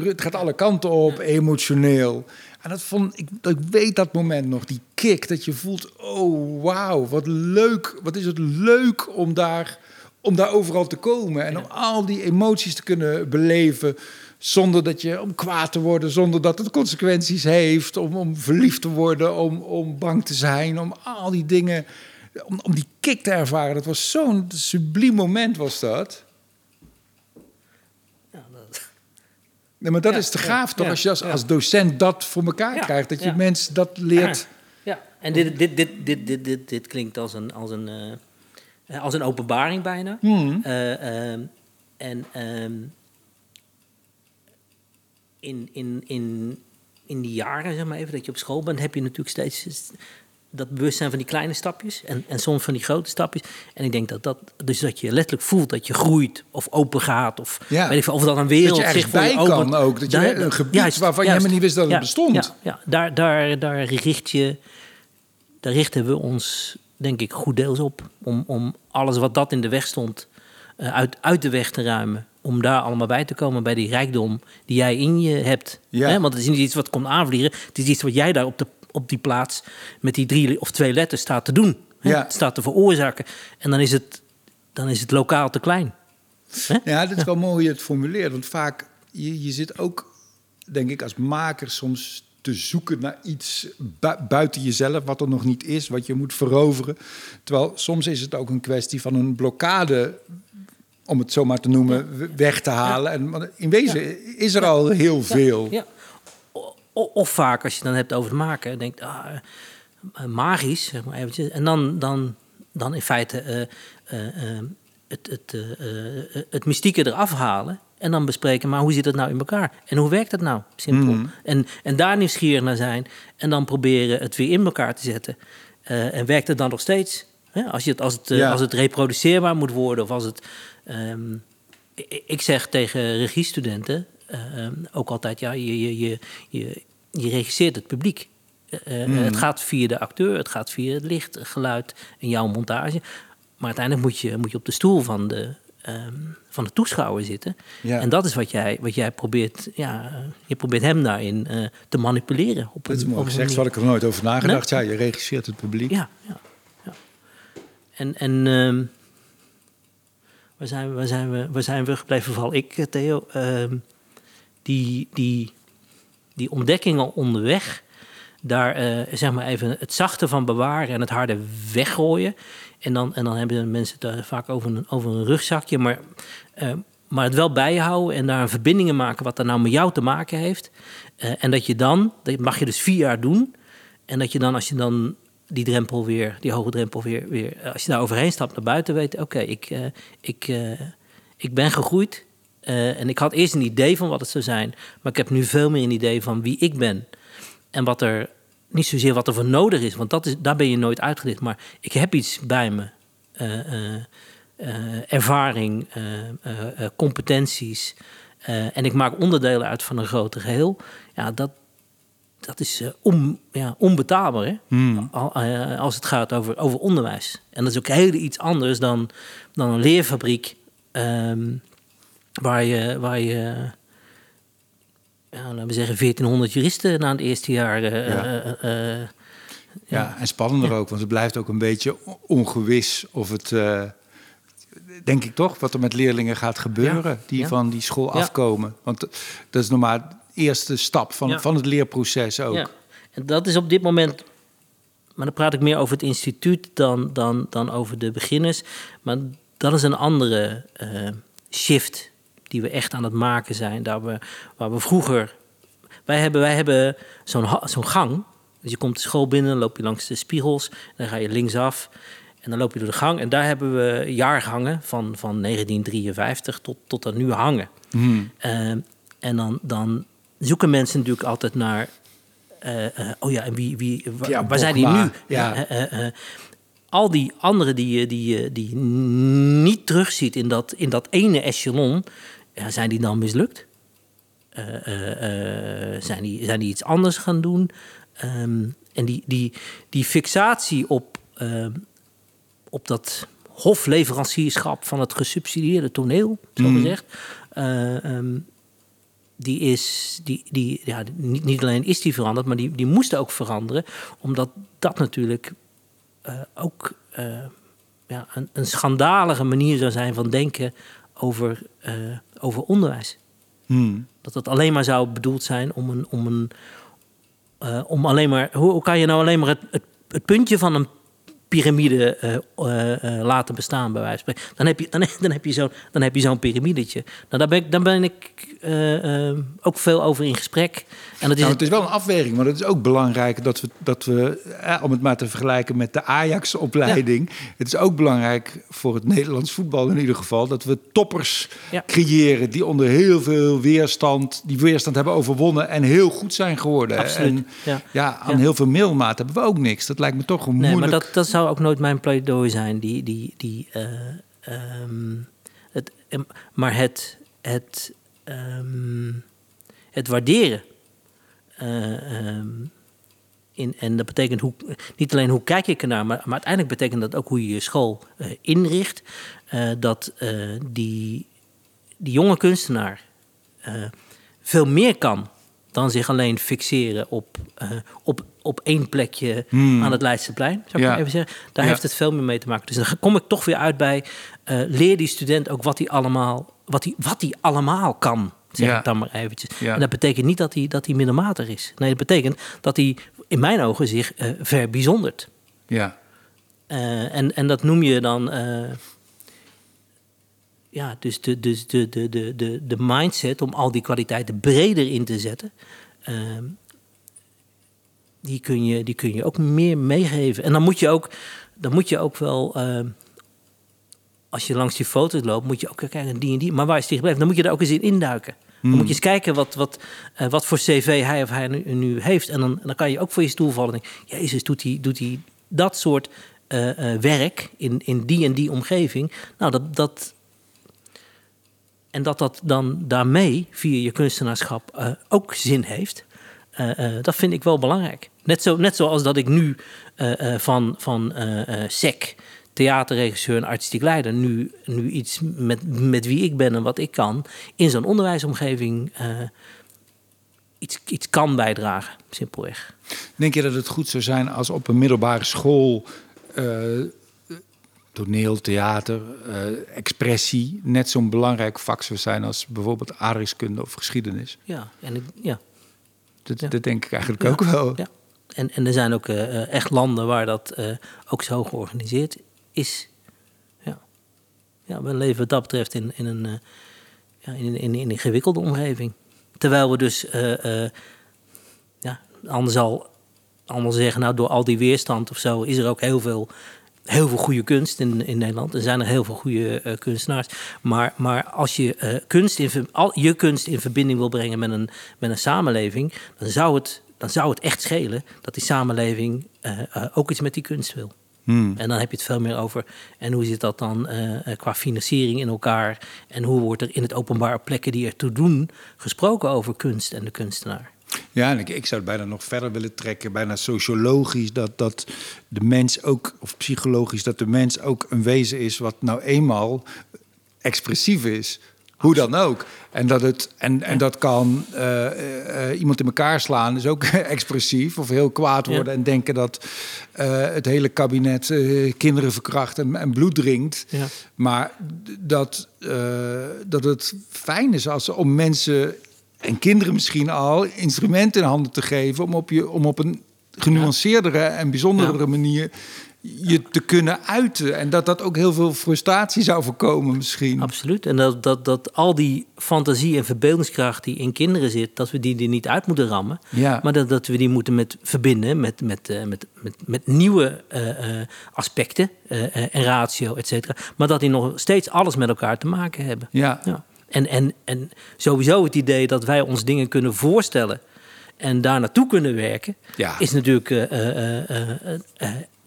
het gaat alle kanten op, emotioneel. En dat vond ik, ik weet dat moment nog, die kick, dat je voelt, oh wauw, wat leuk, wat is het leuk om daar, om daar overal te komen. En om al die emoties te kunnen beleven, zonder dat je, om kwaad te worden, zonder dat het consequenties heeft, om, om verliefd te worden, om, om bang te zijn, om al die dingen, om, om die kick te ervaren. Dat was zo'n subliem moment was dat. Nee, maar dat is te gaaf toch, als je als, als, docent dat voor elkaar krijgt, dat je mensen dat leert. Ja, en dit, dit, dit, dit, dit, dit, dit klinkt als een, als een, uh, als een openbaring bijna. Hmm. Uh, uh, en ehm, in, in, in, in die jaren, zeg maar even, dat je op school bent, heb je natuurlijk steeds dat bewustzijn van die kleine stapjes en, en soms van die grote stapjes. En ik denk dat dat, dus dat je letterlijk voelt dat je groeit of open gaat. Of, ja. weet ik veel, of dat een wereld dat je zich bij kan ook. Dat je daar, een gebied juist, waarvan je helemaal niet wist dat het bestond. Ja, ja, daar, daar, daar richt je, daar richten we ons denk ik goed deels op. Om, om alles wat dat in de weg stond uh, uit, uit de weg te ruimen. Om daar allemaal bij te komen bij die rijkdom die jij in je hebt. Ja. Want het is niet iets wat komt aanvliegen. Het is iets wat jij daar op de op die plaats met die drie of twee letters staat te doen. Ja. Het staat te veroorzaken. En dan is het, dan is het lokaal te klein. Hè? Ja, dat is wel mooi hoe je het formuleert. Want vaak, je, je zit ook, denk ik, als maker soms te zoeken naar iets buiten jezelf, wat er nog niet is, wat je moet veroveren. Terwijl soms is het ook een kwestie van een blokkade, om het zo maar te noemen, weg te halen. En in wezen is er al heel veel. Of vaak, als je dan hebt over het maken, denkt, ah, eh, magisch, zeg maar eventjes. En dan, dan, dan in feite uh, uh, het, het, het mystieke eraf halen. En dan bespreken, maar hoe zit het nou in elkaar? En hoe werkt het nou? Simpel. Mhm. En, en daar nieuwsgierig naar zijn. En dan proberen het weer in elkaar te zetten. en werkt het dan nog steeds? Als, je het, als, het, als het reproduceerbaar moet worden, of als het. Um, ik zeg tegen regiestudenten, uh, ook altijd, ja, je, je, je, je, je regisseert het publiek. Uh, Het gaat via de acteur, het gaat via het licht, het geluid en jouw montage. Maar uiteindelijk moet je, moet je op de stoel van de, ehm, van de toeschouwer zitten. Ja. En dat is wat jij, wat jij probeert. Ja, je probeert hem daarin uh, te manipuleren. Op dat is mooi gezegd, had ik er nooit over nagedacht. Ja, je regisseert het publiek. Ja, ja, ja. En, en uh, waar, zijn we, waar, zijn we, waar zijn we gebleven? Vooral ik, Theo. Uh, die, die, die ontdekkingen onderweg, daar uh, zeg maar even het zachte van bewaren en het harde weggooien. En dan, en dan hebben mensen het vaak over een, over een rugzakje, maar, uh, maar het wel bijhouden en daar verbindingen maken wat er nou met jou te maken heeft. En dat je dan, dat mag je dus vier jaar doen. En dat je dan, als je dan die drempel weer, die hoge drempel weer, weer als je daar overheen stapt naar buiten, weet, oké, ik, ik, ik ben gegroeid. En ik had eerst een idee van wat het zou zijn, maar ik heb nu veel meer een idee van wie ik ben. En wat er, niet zozeer wat er voor nodig is, want dat is, daar ben je nooit uitgelicht, maar ik heb iets bij me eh, eh, eh, ervaring, competenties. en ik maak onderdelen uit van een groter geheel. Ja, dat, dat is on, ja, onbetaalbaar hè? Eh, als het gaat over, over onderwijs. En dat is ook heel iets anders dan, dan een leerfabriek. ehm, waar je, waar je ja, laten we zeggen, 1400 juristen na het eerste jaar. eh, Ja. eh, eh, Ja, en spannender ook, want het blijft ook een beetje ongewis of het, denk ik toch, wat er met leerlingen gaat gebeuren Ja, die ja. van die school Ja. afkomen. Want dat is normaal de eerste stap van, van het leerproces ook. Ja. En dat is op dit moment. Maar dan praat ik meer over het instituut dan, dan, dan over de beginners. Maar dat is een andere eh, shift die we echt aan het maken zijn. Daar we, waar we vroeger. Wij hebben, wij hebben zo'n zo'n gang. Dus je komt de school binnen, loop je langs de spiegels. Dan ga je linksaf. En dan loop je door de gang. En daar hebben we jaargangen van, van 1953 tot, tot aan nu hangen. Hmm. Ehm, en dan, dan zoeken mensen natuurlijk altijd naar. eh, eh, oh ja, en wie, wie, wa- Ja, waar zijn die nu? ja. Eh, al die anderen die je die, je- die niet terugziet in dat, in dat ene echelon, ja, zijn die dan mislukt? Eh, eh, eh, zijn, die, zijn die iets anders gaan doen? Ehm, en die, die, die fixatie op, ehm, op dat hofleverancierschap van het gesubsidieerde toneel, zo Mm. gezegd. eh, ehm, die is, die, die, ja, niet, niet alleen is die veranderd, maar die, die moest ook veranderen. Omdat dat natuurlijk ook ja, een, een schandalige manier zou zijn van denken over, eh, over onderwijs. Hmm. Dat het alleen maar zou bedoeld zijn om een. Om, een, eh, om alleen maar. Hoe, hoe kan je nou alleen maar het, het, het puntje van een piramide eh, eh, eh, laten bestaan, bij wijze van spreken? Dan heb je, dan, dan heb je zo'n dan heb je zo'n piramidetje. Nou, daar ben ik, daar ben ik ook veel over in gesprek. En dat is Nou, het is wel een afweging, maar het is ook belangrijk dat we, dat we eh, om het maar te vergelijken met de Ajax-opleiding. Het is ook belangrijk voor het Nederlands voetbal in ieder geval dat we toppers Ja. creëren die onder heel veel weerstand, die weerstand hebben overwonnen en heel goed zijn geworden. Absoluut, En ja. ja, aan heel veel middelmaat hebben we ook niks. Dat lijkt me toch een Nee, moeilijk. maar dat, dat zou ook nooit mijn pleidooi zijn. Die, die, die, eh, ehm, het, maar het, het, ehm, het waarderen. eh, ehm, in, en dat betekent hoe, niet alleen hoe kijk ik ernaar, maar, maar uiteindelijk betekent dat ook hoe je je school eh, inricht. Dat die, die jonge kunstenaar veel meer kan dan zich alleen fixeren op, op, op één plekje Hmm. aan het Leidseplein. Zou ik Ja. even zeggen. Daar Ja. heeft het veel meer mee te maken. Dus dan kom ik toch weer uit bij eh, leer die student ook wat hij allemaal, wat hij, wat hij allemaal kan. Zeg Ja. ik dan maar eventjes. En dat betekent niet dat hij, dat hij middelmatig is. Nee, dat betekent dat hij in mijn ogen zich eh verbijzondert. Ja. Eh, en, en dat noem je dan. ja, dus de, dus de, de, de, de, de mindset om al die kwaliteiten breder in te zetten. ehm, die, kun je, die kun je ook meer meegeven. En dan moet je ook, dan moet je ook wel. ehm, als je langs die foto's loopt, moet je ook kijken, die en die. Maar waar is die gebleven? Dan moet je er ook eens in induiken. Dan moet je eens kijken wat, wat, eh, wat voor cv hij of hij nu, nu heeft. En dan, dan kan je ook voor je stoel vallen. en denken, Jezus, doet hij, doet hij dat soort eh, eh, werk in, in die en die omgeving? Nou, dat, dat, en dat dat dan daarmee, via je kunstenaarschap, eh, ook zin heeft. Eh, eh, dat vind ik wel belangrijk. Net, zo, net zoals dat ik nu eh, van, van SEC, theaterregisseur en artistiek leider, nu, nu iets met, met wie ik ben en wat ik kan, in zo'n onderwijsomgeving iets, iets kan bijdragen, simpelweg. Denk je dat het goed zou zijn als op een middelbare school toneel, theater, expressie net zo'n belangrijk vak zou zijn als bijvoorbeeld aardrijkskunde of geschiedenis? Ja, en ik, ja, Dat, Ja. dat denk ik eigenlijk Ja. ook wel. Ja. En, en er zijn ook eh, eh, echt landen waar dat eh, ook zo georganiseerd is. Ja, ja we leven wat dat betreft in, in, een, ja, in, in, in een ingewikkelde omgeving. Terwijl we dus, ja, anders zal allemaal zeggen, nou door al die weerstand of zo is er ook heel veel, heel veel goede kunst in, in Nederland. Er zijn er heel veel goede eh, kunstenaars. Maar, maar als je, eh, kunst in, al, je kunst in verbinding wil brengen met een, met een samenleving, dan zou, het, dan zou het echt schelen dat die samenleving eh, ook iets met die kunst wil. En dan heb je het veel meer over. En hoe zit dat dan qua financiering in elkaar? En hoe wordt er in het openbaar op plekken die ertoe doen gesproken over kunst en de kunstenaar? Ja, en ik, ik zou het bijna nog verder willen trekken, bijna sociologisch, dat, dat de mens ook, of psychologisch, dat de mens ook een wezen is wat nou eenmaal expressief is. Hoe dan ook. En dat, het, en, en dat kan eh, eh, eh, iemand in elkaar slaan, is ook expressief. Of heel kwaad worden en denken dat het hele kabinet kinderen verkracht en, en bloed drinkt. Ja. Maar dat, dat het fijn is als, om mensen en kinderen misschien al instrumenten in handen te geven om op, je, om op een genuanceerdere en bijzondere manier je te kunnen uiten. En dat dat ook heel veel frustratie zou voorkomen misschien. Absoluut. En dat, dat, dat al die fantasie en verbeeldingskracht die in kinderen zit... dat we die er niet uit moeten rammen. Ja. Maar dat, dat we die moeten met verbinden met, met, uh, met, met, met nieuwe uh, uh, aspecten en ratio, et cetera. Maar dat die nog steeds alles met elkaar te maken hebben. Ja. ja. En, en, en sowieso het idee dat wij ons dingen kunnen voorstellen... en daar naartoe kunnen werken... Ja. is natuurlijk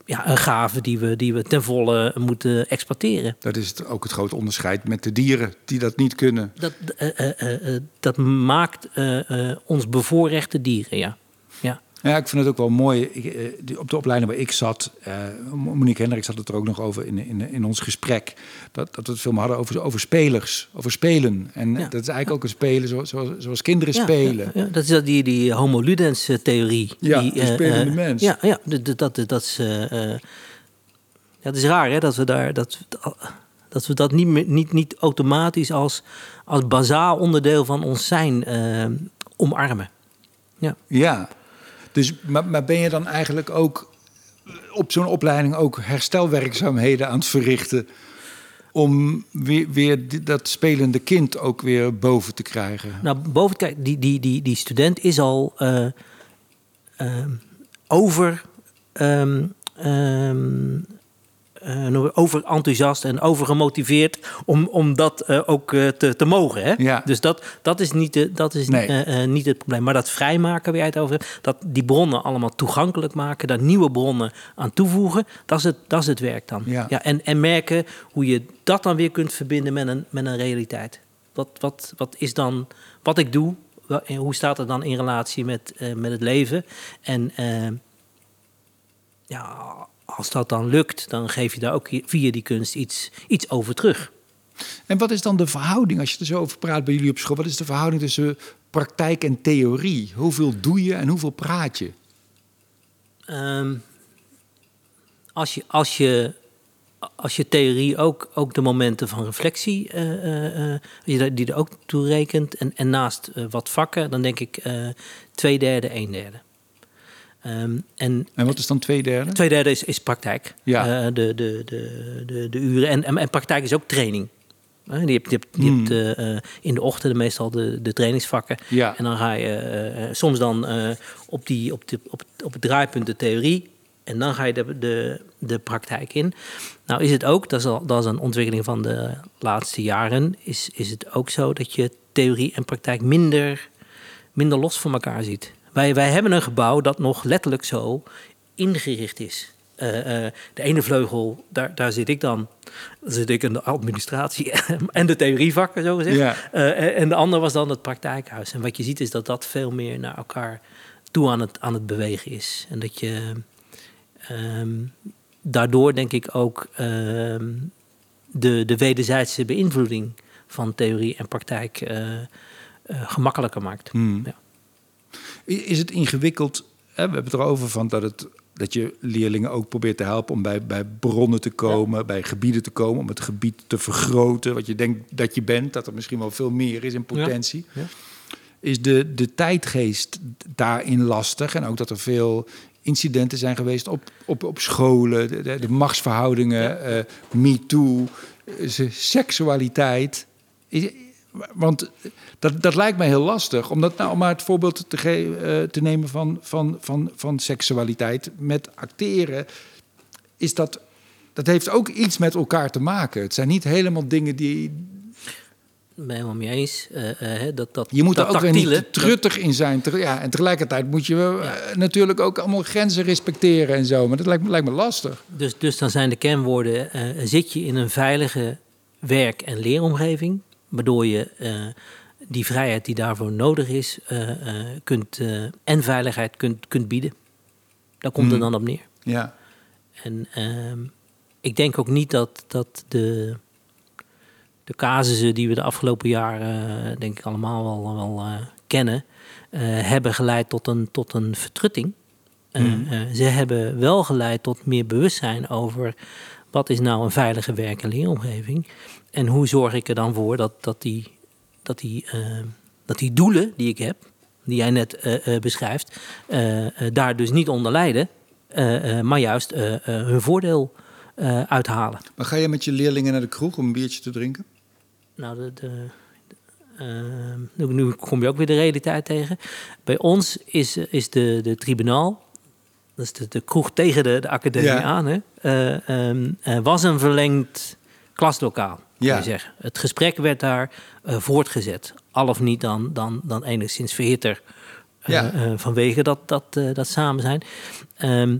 ja, een gave die we, die we ten volle moeten exploiteren. Dat is het, ook het grote onderscheid met de dieren die dat niet kunnen. Dat, dat maakt ons bevoorrechte dieren, ja. Ja. Ja, ik vind het ook wel mooi. Ik, op de opleiding waar ik zat, uh, Monique Hendricks had het er ook nog over in, in, in ons gesprek. Dat, dat we het veel hadden over, over spelers, over spelen. En ja. dat is eigenlijk ook een spelen zoals, zoals, zoals kinderen ja, spelen. Ja, dat is die, die homo ludens theorie. Ja, die, de spelende uh, mens. Ja, ja dat, dat, dat, is, uh, ja, het is raar hè, dat we daar... Dat, dat we dat niet, niet, niet automatisch als, als bazaal onderdeel van ons zijn omarmen. Ja. ja. Dus, maar, ben je dan eigenlijk ook op zo'n opleiding ook herstelwerkzaamheden aan het verrichten om weer, dat spelende kind ook weer boven te krijgen? Nou, boven te die, die, die, die student is al uh, uh, over. Um, um, uh, over enthousiast en over gemotiveerd om, om dat uh, ook uh, te, te mogen. Hè? Ja. Dus dat, dat is, niet, de, dat is nee. niet het probleem. Maar dat vrijmaken waar jij het over hebt, dat die bronnen allemaal toegankelijk maken, daar nieuwe bronnen aan toevoegen, dat is het, dat is het werk dan. Ja. Ja, en, en merken hoe je dat dan weer kunt verbinden met een, met een realiteit. Wat, wat, wat is dan wat ik doe? Hoe staat het dan in relatie met, met het leven? En ja, als dat dan lukt, dan geef je daar ook via die kunst iets, iets over terug. En wat is dan de verhouding, als je er zo over praat bij jullie op school, wat is de verhouding tussen praktijk en theorie? Hoeveel doe je en hoeveel praat je? Um, als je, als je, als je theorie ook, ook de momenten van reflectie, uh, uh, die, die er ook toe rekent, en, en naast uh, wat vakken, dan denk ik twee derde, een derde. Um, en, en wat is dan twee derde? Twee derde is, is praktijk. Ja. Uh, de, de, de, de, de uren. En, en, en, praktijk is ook training. Uh, die hebt, die hebt, die Hmm. hebt uh, in de ochtend meestal de, de trainingsvakken. Ja. En dan ga je soms dan op, die, op, op het draaipunt de theorie. En dan ga je de, de, de praktijk in. Nou is het ook, dat is, al, dat is een ontwikkeling van de laatste jaren... is, is het ook zo dat je theorie en praktijk minder, minder los van elkaar ziet. Wij, wij hebben een gebouw dat nog letterlijk zo ingericht is. Uh, uh, de ene vleugel, daar, daar zit ik dan. Zit ik in de administratie en de theorievakken, zo gezegd. Ja. Uh, en de andere was dan het praktijkhuis. En wat je ziet is dat dat veel meer naar elkaar toe aan het, aan het bewegen is. En dat je um, daardoor, denk ik, ook um, de, de wederzijdse beïnvloeding van theorie en praktijk gemakkelijker maakt. Hmm. Ja. Is het ingewikkeld? Hè? We hebben het erover van dat, het, dat je leerlingen ook probeert te helpen om bij, bij bronnen te komen, ja. bij gebieden te komen, om het gebied te vergroten. Wat je denkt dat je bent, dat er misschien wel veel meer is in potentie. Ja. Ja. Is de, de tijdgeest daarin lastig? En ook dat er veel incidenten zijn geweest op, op, op scholen, de, de, de machtsverhoudingen, uh, MeToo, seksualiteit. Is, want dat, dat lijkt mij heel lastig. Om, dat nou, om maar het voorbeeld te, uh, te nemen van, van, van, van seksualiteit met acteren. Is dat, dat heeft ook iets met elkaar te maken. Het zijn niet helemaal dingen die. ben helemaal mee eens. Eh, eh, dat, dat, Je moet dat er ook weer niet truttig in zijn. Ja, en tegelijkertijd moet je eh, natuurlijk ook allemaal grenzen respecteren en zo. Maar dat lijkt, me- lijkt me lastig. Dus, dus dan zijn de kernwoorden: eh, zit je in een veilige werk- en leeromgeving, waardoor je eh, die vrijheid die daarvoor nodig is, eh, eh, kunt, en veiligheid kunt, kunt bieden. Daar komt het Hmm. dan op neer. Ja. En ehm, ik denk ook niet dat, dat de, de casussen die we de afgelopen jaren, denk ik allemaal wel, wel kennen, hebben geleid tot een, tot een vertrutting. Eh, ze hebben wel geleid tot meer bewustzijn over wat is nou een veilige werk- en leeromgeving. En hoe zorg ik er dan voor dat, dat, die, dat, die, eh, dat die doelen die ik heb, die jij net eh, eh, beschrijft, daar dus niet onder lijden, maar juist hun voordeel uithalen. Maar ga je met je leerlingen naar de kroeg om een biertje te drinken? Nou, de, de, nu, kom je ook weer de realiteit tegen. Bij ons is, is de, de tribunaal, dat is de, de kroeg tegen de, de academie Ja. aan, hè, eh, ehm, eh, was een verlengd klaslokaal, Ja. je zeggen. Het gesprek werd daar eh, voortgezet. Al of niet dan, dan, dan enigszins verhitter eh, Ja. eh, vanwege dat, dat, dat samen zijn. Ehm,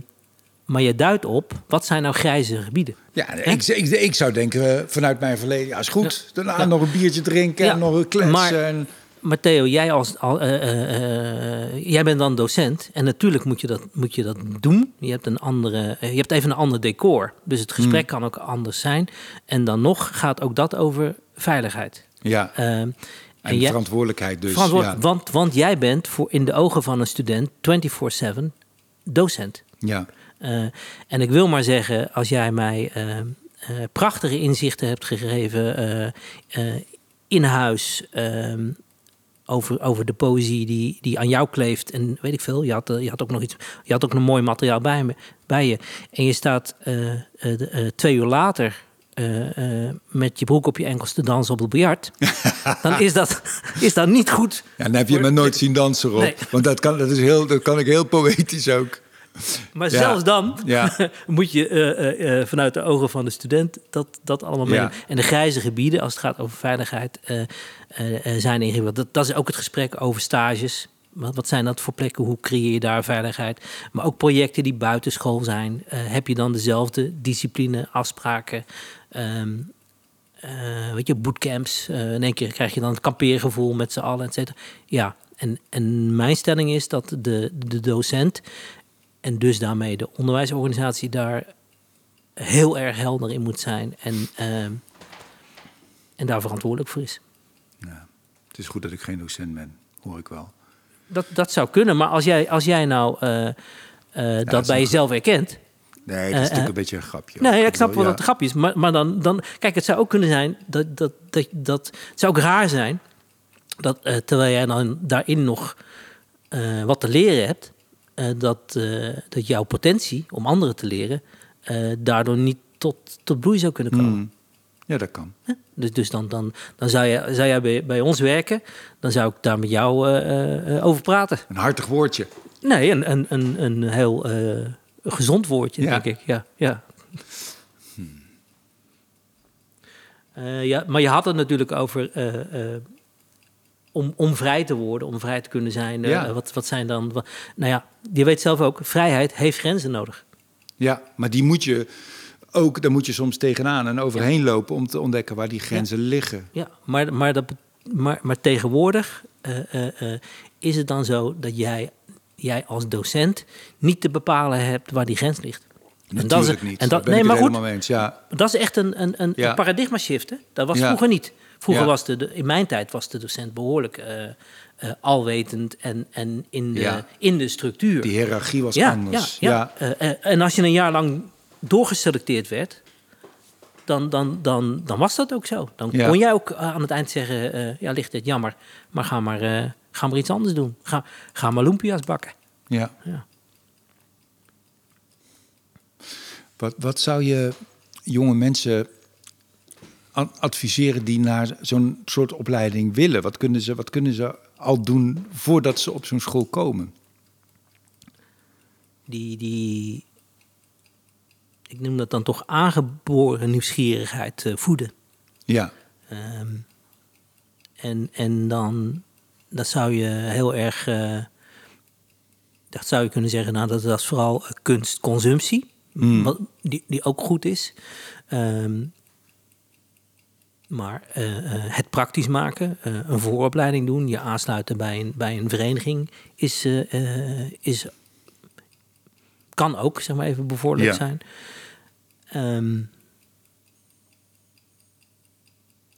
maar je duidt op, wat zijn nou grijze gebieden? Ja, ik, ik, ik zou denken vanuit mijn verleden, ja, is goed. Daarna nog een biertje drinken en nog een kletsen. maar- en- Maar Theo, jij, als, al, eh, eh, eh, jij bent dan docent. En natuurlijk moet je dat, moet je dat doen. Je hebt, een andere, je hebt even een ander decor. Dus het gesprek kan ook anders zijn. En dan nog gaat ook dat over veiligheid. ja, Ehm, en en jij- verantwoordelijkheid dus. verantwoord- ja. want, want jij bent voor in de ogen van een student 24-7 docent. ja. En ik wil maar zeggen, als jij mij prachtige inzichten hebt gegeven in huis ehm, over, over de poëzie die, die aan jou kleeft en weet ik veel, je had, eh, je had ook nog iets, je had ook nog mooi materiaal bij, me, bij je. En je staat eh, eh, twee uur later met je broek op je enkels te dansen op het biljart, dan is dat, is dat niet goed. ja, dan heb je me nooit zien dansen, Rob. Nee. Want dat kan, dat, is heel, dat kan ik heel poëtisch ook. Maar Ja. zelfs dan Ja. moet je eh, eh, eh, vanuit de ogen van de student dat, dat allemaal Ja. meenemen. En de grijze gebieden, als het gaat over veiligheid, eh, zijn ingewikkeld. Dat, dat is ook het gesprek over stages. Wat, wat zijn dat voor plekken? Hoe creëer je daar veiligheid? Maar ook projecten die buitenschool zijn. Heb je dan dezelfde discipline, afspraken? ehm, eh, weet je, bootcamps. In één keer krijg je dan het kampeergevoel met z'n allen, et cetera. Ja, en, en mijn stelling is dat de, de docent en dus daarmee de onderwijsorganisatie daar heel erg helder in moet zijn en, ehm, en daar verantwoordelijk voor is. Ja. Het is goed dat ik geen docent ben, hoor ik wel. Dat, dat zou kunnen, maar als jij, als jij nou eh, eh, dat bij jezelf erkent. Nee, dat is Eh, natuurlijk een beetje een grapje. Nee, ik snap wel Ja. dat het grapje is. Maar, maar dan, dan, kijk, het zou ook kunnen zijn dat, dat, dat, dat het zou ook raar zijn dat terwijl jij dan daarin nog wat te leren hebt, dat, eh, dat jouw potentie om anderen te leren eh, daardoor niet tot, tot bloei zou kunnen komen. Hmm. Ja, dat kan. Dus, dus dan, dan, dan zou, je, zou jij bij, bij ons werken, dan zou ik daar met jou eh, eh, over praten. Een hartig woordje. Nee, een, een, een, een heel eh, gezond woordje, Ja. denk ik. Ja, ja. Eh, ja, maar je had het natuurlijk over eh, eh, om, om vrij te worden, om vrij te kunnen zijn. eh, wat, wat zijn dan. nou ja, je weet zelf ook, vrijheid heeft grenzen nodig. Ja, maar die moet je ook, daar moet je soms tegenaan en overheen lopen om te ontdekken waar die grenzen liggen. Ja, maar, maar, dat, maar, maar tegenwoordig eh, eh, is het dan zo dat jij, jij als docent niet te bepalen hebt waar die grens ligt. Natuurlijk is, niet. En dat, ben nee, ik maar goed, eens. Ja, dat is echt een, een, een Ja. paradigma shift. Hè? Dat was vroeger niet. Vroeger Ja. was de, in mijn tijd was de docent behoorlijk eh, eh, alwetend en, en in, de, Ja. in de structuur. die hiërarchie was ja, anders. Ja, ja. Eh, en als je een jaar lang doorgeselecteerd werd, dan, dan, dan, dan was dat ook zo. Dan kon jij ook aan het eind zeggen, ja, ligt dit jammer, maar ga maar, ga maar iets anders doen. Ga, ga maar lumpia's bakken. ja. Ja. Wat, wat zou je jonge mensen adviseren die naar zo'n soort opleiding willen? Wat kunnen, ze, wat kunnen ze al doen voordat ze op zo'n school komen? Die, die, ik noem dat dan toch aangeboren nieuwsgierigheid eh, voeden. Ja, Ehm, En, en dan dat zou je heel erg. eh, dat zou je kunnen zeggen, nou, dat, dat is vooral eh, kunstconsumptie. Wat, die, die ook goed is. Ehm, maar eh, eh, het praktisch maken, eh, een vooropleiding doen, je aansluiten bij een, bij een vereniging, is, is, kan ook, zeg maar even, bevorderlijk Ja. zijn. Ehm,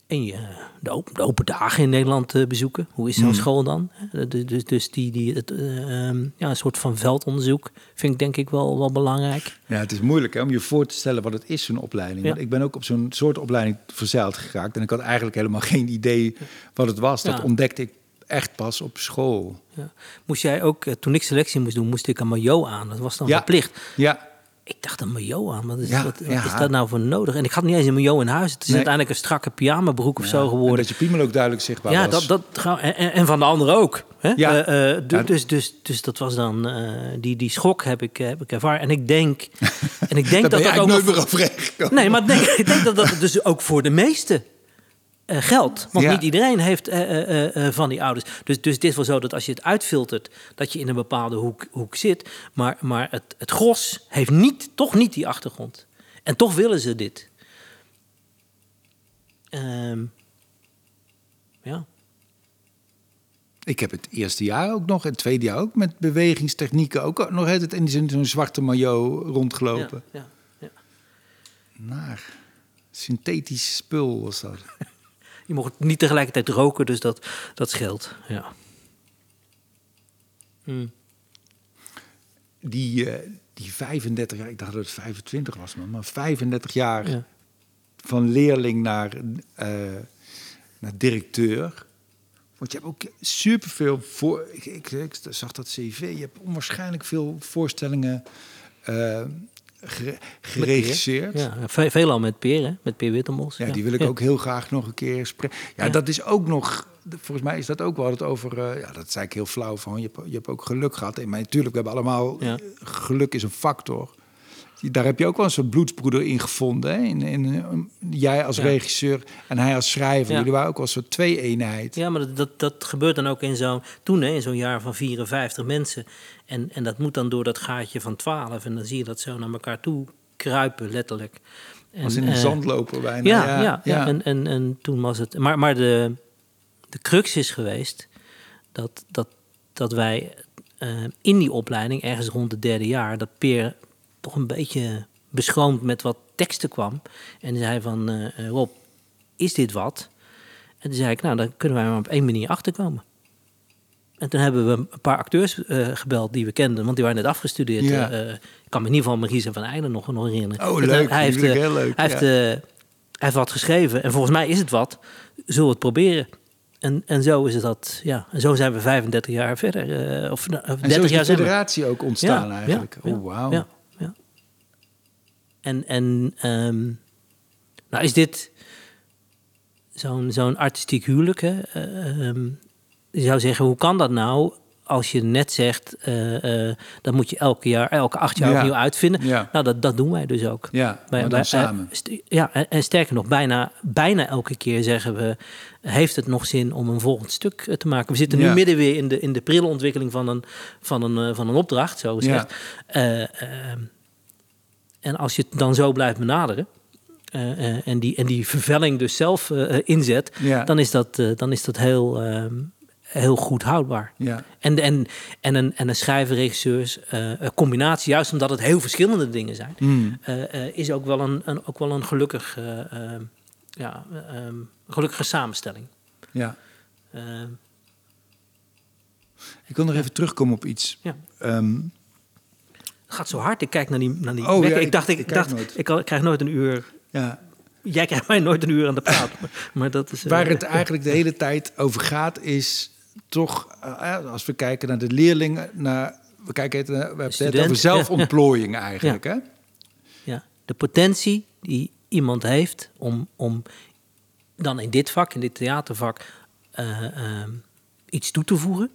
en je, de, open, de open dagen in Nederland eh, bezoeken. Hoe is zo'n school dan? Eh, Dus, dus, die, die, het, eh, ehm, ja, een soort van veldonderzoek vind ik denk ik wel, wel belangrijk. Ja, het is moeilijk hè, om je voor te stellen wat het is, zo'n opleiding. Ja. Want ik ben ook op zo'n soort opleiding verzeild geraakt. En ik had eigenlijk helemaal geen idee wat het was. Dat Ja. ontdekte ik echt pas op school. Ja. Moest jij ook, eh, toen ik selectie moest doen, moest ik een maillot aan. Dat was dan Ja. verplicht. Ja, Ik dacht een maillot aan, wat is, Ja, wat, wat ja. is dat nou voor nodig? En ik had niet eens een maillot in huis. Het is Nee. uiteindelijk een strakke pyjamabroek of zo en geworden. dat je piemel ook duidelijk zichtbaar Ja, was. dat, dat, en, en- van de anderen ook. Hè? Ja. Eh, eh, dus, dus, dus dat was dan, eh, die, die schok heb ik, heb ik ervaren. En ik denk, en ik denk dat dat ook nooit meer. Nee, maar ik denk, ik denk dat dat dus ook voor de meesten eh, geldt. Want Ja. niet iedereen heeft eh, eh, van die ouders. Dus, dus het is wel zo dat als je het uitfiltert, dat je in een bepaalde hoek, hoek zit. Maar, maar het, het gros heeft niet, toch niet die achtergrond. En toch willen ze dit. Ehm, ja. Ik heb het eerste jaar ook nog, en het tweede jaar ook, met bewegingstechnieken ook nog het in die zo'n zwarte maillot rondgelopen. Ja, ja, ja. Naar. Synthetisch spul was dat. Je mocht niet tegelijkertijd roken, dus dat, dat scheelt. Ja. Hmm. Die, eh, die 35 jaar, ik dacht dat het 25 was, man, maar 35 jaar Ja. van leerling naar, eh, naar directeur. Want je hebt ook superveel voor. Ik, ik, ik zag dat CV. Je hebt onwaarschijnlijk veel voorstellingen eh, geregisseerd. Ja, ve- veelal met Peer, hè? met Peer Wittemos. Ja, die wil ik ook heel graag nog een keer spreken. Ja, Ja. dat is ook nog. Volgens mij is dat ook wel het over. eh, ja, dat zei ik heel flauw van. Je hebt, je hebt ook geluk gehad. Maar natuurlijk, we hebben allemaal. Ja. Geluk is een factor. Daar heb je ook wel een soort bloedsbroeder in gevonden. Hè? In, in, jij als Ja. regisseur en hij als schrijver. Ja. Jullie waren ook wel een soort twee-eenheid. Ja, maar dat, dat, dat gebeurt dan ook in zo'n, toen hè, in zo'n jaar van 54 mensen. En, en dat moet dan door dat gaatje van 12. En dan zie je dat zo naar elkaar toe kruipen, letterlijk. En, Als in een eh, zandloper bijna. Ja, ja, ja, En, en, en toen was het. Maar, maar de, de crux is geweest dat, dat, dat wij eh, in die opleiding, ergens rond het derde jaar, dat Peer toch een beetje beschroomd met wat teksten kwam. En zei van, eh, eh, Rob, is dit wat? En toen zei ik, nou, dan kunnen wij maar op één manier achterkomen. En toen hebben we een paar acteurs eh, gebeld die we kenden, want die waren net afgestudeerd. Ja. Ik kan me in ieder geval Marisa van Eijden nog, nog herinneren. Oh, leuk. Hij heeft, heel leuk, Hij heeft, ja. hij heeft wat geschreven en volgens mij is het wat. Zullen we het proberen? En, en zo is het dat, ja. En zo zijn we 35 jaar verder. eh, of nou, En 30 zo is de federatie ook ontstaan Ja, eigenlijk. ja, oh, wauw. Ja. En, en ehm, nou is dit zo'n zo'n artistiek huwelijk. Hè? Eh, ehm, je zou zeggen, hoe kan dat nou als je net zegt, eh, dat moet je elke jaar, elke acht jaar Ja. opnieuw uitvinden. Ja. Nou, dat, dat doen wij dus ook. Ja, Wij- samen. ja, en, en sterker nog, bijna, bijna elke keer zeggen we... heeft het nog zin om een volgend stuk te maken? We zitten nu Ja. midden weer in de, in de prille ontwikkeling van een, van een, van een opdracht, zo gezegd. Ehm, en als je het dan zo blijft benaderen... eh, eh, en, die, en die vervelling dus zelf eh, inzet... Ja. dan is dat, dan is dat heel, ehm, heel goed houdbaar. Ja. En, en, en een, en een schrijver-regisseurs eh, een combinatie, juist omdat het heel verschillende dingen zijn, Hmm. is ook wel een, een, ook wel een gelukkig, eh, eh, ja, eh, ehm, gelukkige samenstelling. ja. Ik wil nog even terugkomen op iets. ja. Ehm, gaat zo hard. Ik kijk naar die, naar die Oh, ja, ik ik- dacht, ik, dacht nooit. ik, krijg nooit een uur. ja. Jij krijgt mij nooit een uur aan de praat. maar, maar dat is. eh, Waar het eigenlijk de hele tijd over gaat, is toch, eh, als we kijken naar de leerlingen, naar, we kijken eh, we hebben het over zelfontplooiing eigenlijk. Hè? ja, de potentie die iemand heeft om, om dan in dit vak, in dit theatervak, eh, iets toe te voegen.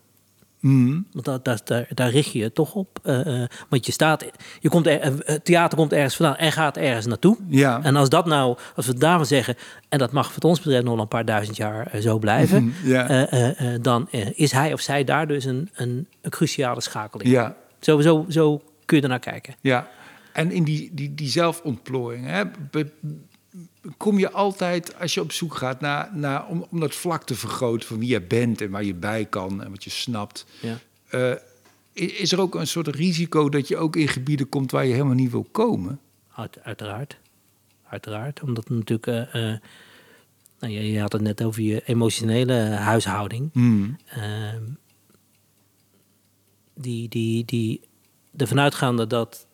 Mm. Want daar, daar, daar, daar richt je je toch op. Eh, eh, want je staat, je komt er, eh, het theater komt ergens vandaan en gaat ergens naartoe. Ja. En als dat nou, als we daarvan zeggen, en dat mag wat ons betreft nog een paar duizend jaar zo blijven, eh, dan is hij of zij daar dus een, een, een cruciale schakeling. ja. Zo, zo, zo kun je ernaar kijken. Ja, en in die, die, die zelfontplooiing, hè, be- kom je altijd, als je op zoek gaat naar, naar om, om dat vlak te vergroten van wie je bent en waar je bij kan en wat je snapt, Ja. eh, is er ook een soort risico dat je ook in gebieden komt waar je helemaal niet wil komen? Uit, uiteraard. Uiteraard. Omdat natuurlijk. eh, nou, je, je had het net over je emotionele huishouding. Hmm. Ehm, die, die, die ervan uitgaande dat.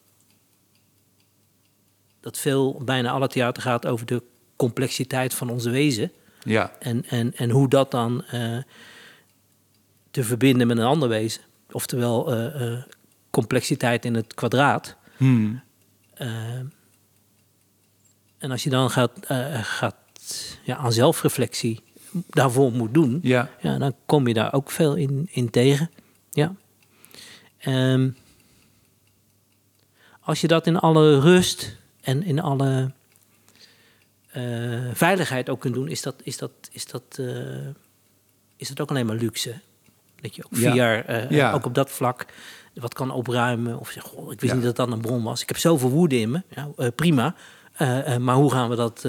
Dat veel, bijna alle theater gaat over de complexiteit van onze wezen. Ja, En, en, en hoe dat dan eh, te verbinden met een ander wezen. Oftewel eh, eh, complexiteit in het kwadraat. Hmm. En als je dan gaat, gaat ja, aan zelfreflectie daarvoor moet doen, ja, ja, dan kom je daar ook veel in, in tegen. Ja. Ehm, als je dat in alle rust en in alle eh, veiligheid ook kunt doen, is dat, is dat, is dat, eh, is dat ook alleen maar luxe. Dat je ook Ja. via, eh, Ja. ook op dat vlak, wat kan opruimen. Of zeg, goh, ik wist Ja. niet dat dat een bron was. Ik heb zoveel woede in me. Ja, prima. Maar hoe gaan we dat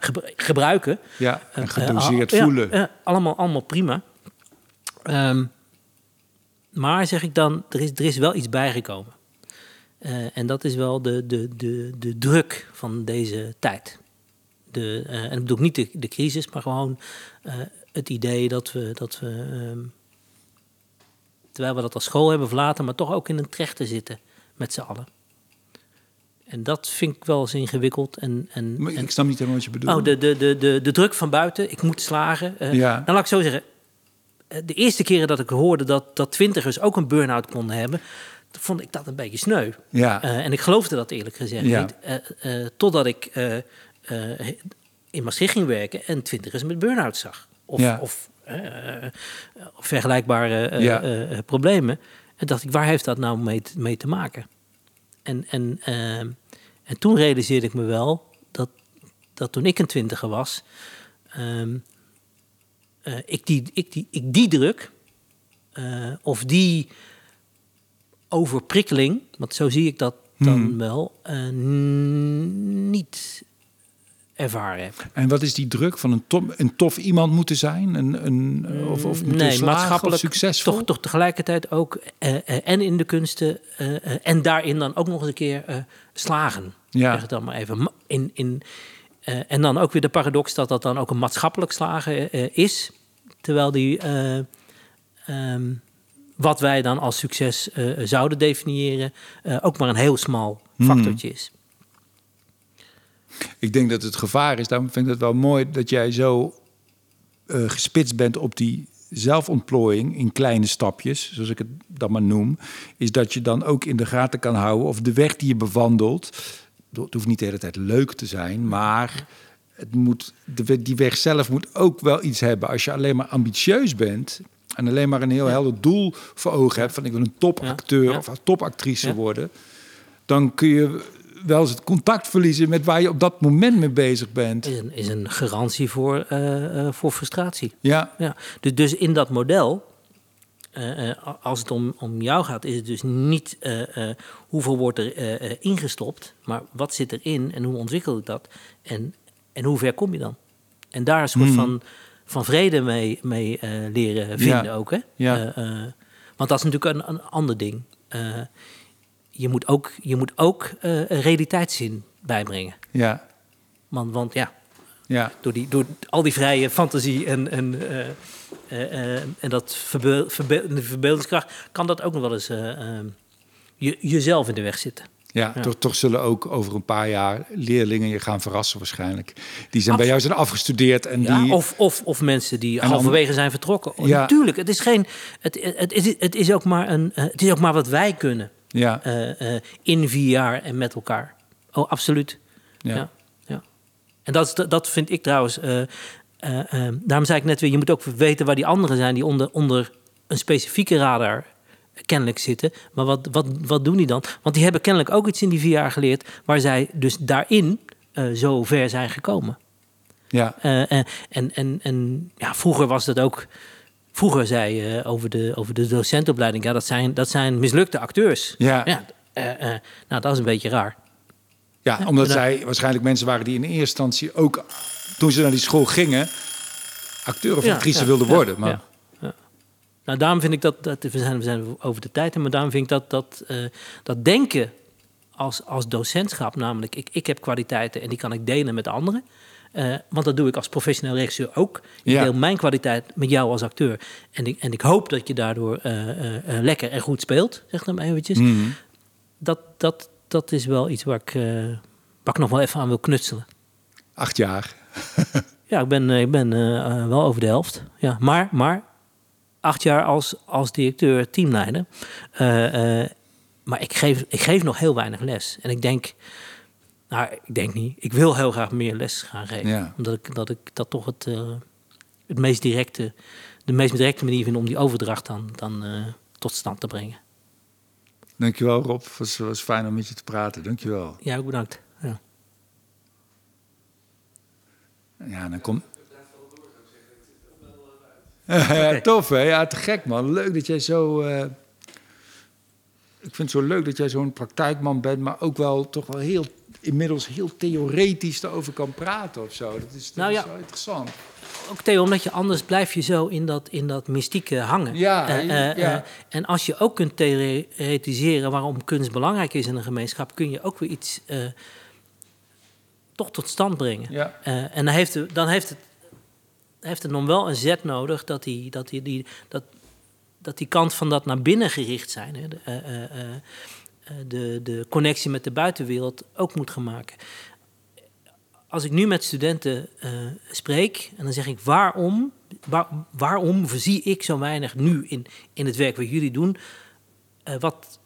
gebru- gebruiken? ja. En gedoseerd voelen. allemaal, allemaal prima. Ehm, maar zeg ik dan, er is, er is wel iets bijgekomen. Eh, en dat is wel de, de, de, de druk van deze tijd. De, eh, en ik bedoel niet de, de crisis, maar gewoon eh, het idee dat we, dat we ehm, terwijl we dat als school hebben verlaten, maar toch ook in een trechter zitten met z'n allen. En dat vind ik wel eens ingewikkeld. En, en, Maar en- ik snap niet helemaal wat je bedoelt. Oh, de, de, de, de, de druk van buiten. Ik moet slagen. Eh, Ja. Nou, laat ik zo zeggen. De eerste keren dat ik hoorde dat, dat twintigers ook een burn-out konden hebben... vond ik dat een beetje sneu. Ja, Eh, en ik geloofde dat eerlijk gezegd Ja. niet. Eh, eh, totdat ik in Maastricht ging werken en twintigers met burn-out zag. Of, Ja. of vergelijkbare problemen. En dacht ik, waar heeft dat nou mee te, mee te maken? En, en, en toen realiseerde ik me wel dat, dat toen ik een twintiger was... ehm, eh, ik, die, ik, die, ik die druk of die overprikkeling, want zo zie ik dat dan Hmm. wel, eh, niet ervaren heb. en wat is die druk van een, top, een tof iemand moeten zijn? Een, een, of, of moeten nee, slagen, maatschappelijk of succesvol? Toch, toch tegelijkertijd ook eh, eh, en in de kunsten en daarin dan ook nog eens een keer slagen. Ja. Zeg het dan maar even. In, in, en dan ook weer de paradox dat dat dan ook een maatschappelijk slagen is, terwijl die eh, ehm, wat wij dan als succes eh, zouden definiëren eh, ook maar een heel smal Hmm. factortje is. Ik denk dat het gevaar is. Daarom vind ik het wel mooi dat jij zo eh, gespitst bent op die zelfontplooiing in kleine stapjes, zoals ik het dan maar noem. Is dat je dan ook in de gaten kan houden of de weg die je bewandelt. Het hoeft niet de hele tijd leuk te zijn, maar het moet, de, die weg zelf moet ook wel iets hebben. Als je alleen maar ambitieus bent en alleen maar een heel helder doel voor ogen hebt: van ik wil een topacteur of een topactrice worden, dan kun je wel eens het contact verliezen met waar je op dat moment mee bezig bent. Is een, is een garantie voor, eh, eh, voor frustratie. Ja, Ja, dus, dus in dat model, eh, als het om, om jou gaat, is het dus niet hoeveel wordt er ingestopt, maar wat zit erin en hoe ontwikkel ik dat en, en hoe ver kom je dan? En daar een soort Hmm. van, van vrede mee, mee eh, leren vinden Ja. ook. Hè? Ja. Eh, eh, want dat is natuurlijk een, een ander ding. Je moet ook, je moet ook realiteitszin bijbrengen. ja, Want, want ja, ja. door, die, door al die vrije fantasie en, en, en dat verbeel, verbeeldingskracht, kan dat ook nog wel eens je, jezelf in de weg zitten. Ja, Ja. Toch, toch zullen ook over een paar jaar leerlingen je gaan verrassen waarschijnlijk. Die zijn bij jou zijn afgestudeerd en Ja, die... of, of, of mensen die halverwege zijn vertrokken. Oh, Ja. Natuurlijk, het is, geen, het, het, is, het, is ook maar een, eh, het is ook maar wat wij kunnen ja, eh, eh, in vier jaar en met elkaar. Oh, absoluut. ja. Ja. ja. En dat, is, dat vind ik trouwens. daarom zei ik net weer, je moet ook weten waar die anderen zijn die onder, onder een specifieke radar kennelijk zitten. Maar wat, wat, wat doen die dan? Want die hebben kennelijk ook iets in die vier jaar geleerd... waar zij dus daarin eh, zo ver zijn gekomen. Ja. Eh, en, en, en, en ja, vroeger was dat ook... Vroeger zei je over, de, over de docentenopleiding... ja, dat zijn, dat zijn mislukte acteurs. Ja. ja eh, eh, nou, dat is een beetje raar. Ja, omdat zij waarschijnlijk mensen waren die in eerste instantie ook, toen ze naar die school gingen, acteur of actrice ja, wilden worden. Maar. Nou, daarom vind ik dat, dat we, zijn, we zijn over de tijd, maar daarom vind ik dat, dat, eh, dat denken als, als docentschap, namelijk ik, ik heb kwaliteiten en die kan ik delen met anderen. Eh, want dat doe ik als professioneel regisseur ook. Ik Ja. deel mijn kwaliteit met jou als acteur. En ik, en ik hoop dat je daardoor eh, lekker en goed speelt, zeg dan maar eventjes. Mhm. Dat, dat, dat is wel iets waar ik, waar ik nog wel even aan wil knutselen. acht jaar. Ja, ik ben, ik ben wel over de helft. Ja, maar, maar acht jaar als, als directeur, teamleider. Eh, eh, maar ik geef, ik geef nog heel weinig les. En ik denk, nou, ik denk niet. Ik wil heel graag meer les gaan geven. Ja. Omdat ik dat, ik dat toch het, eh, het meest directe, de meest directe manier vind om die overdracht dan, dan tot stand te brengen. Dankjewel Rob, het was, was fijn om met je te praten. Dankjewel. Ja, ook bedankt. Ja. Ja, dan komt... Tof hè? Ja, te gek man. Leuk dat jij zo... eh, Ik vind het zo leuk dat jij zo'n praktijkman bent, maar ook wel toch wel heel... Inmiddels heel theoretisch erover kan praten of zo. Dat is, dat Nou is ja. wel interessant. Ook Theo, omdat je anders blijf je zo in dat, in dat mystieke hangen. Ja, Eh, eh, ja. en als je ook kunt theoretiseren waarom kunst belangrijk is in een gemeenschap, kun je ook weer iets toch tot stand brengen. Ja. En dan heeft, dan heeft het, heeft het nog wel een zet nodig dat die, dat die, die, dat, dat die kant van dat naar binnen gericht zijn, hè, de, eh, eh, eh, de, de connectie met de buitenwereld ook moet gaan maken. Als ik nu met studenten spreek en dan zeg ik waarom, waar- waarom zie ik zo weinig nu in, in het werk wat jullie doen, wat,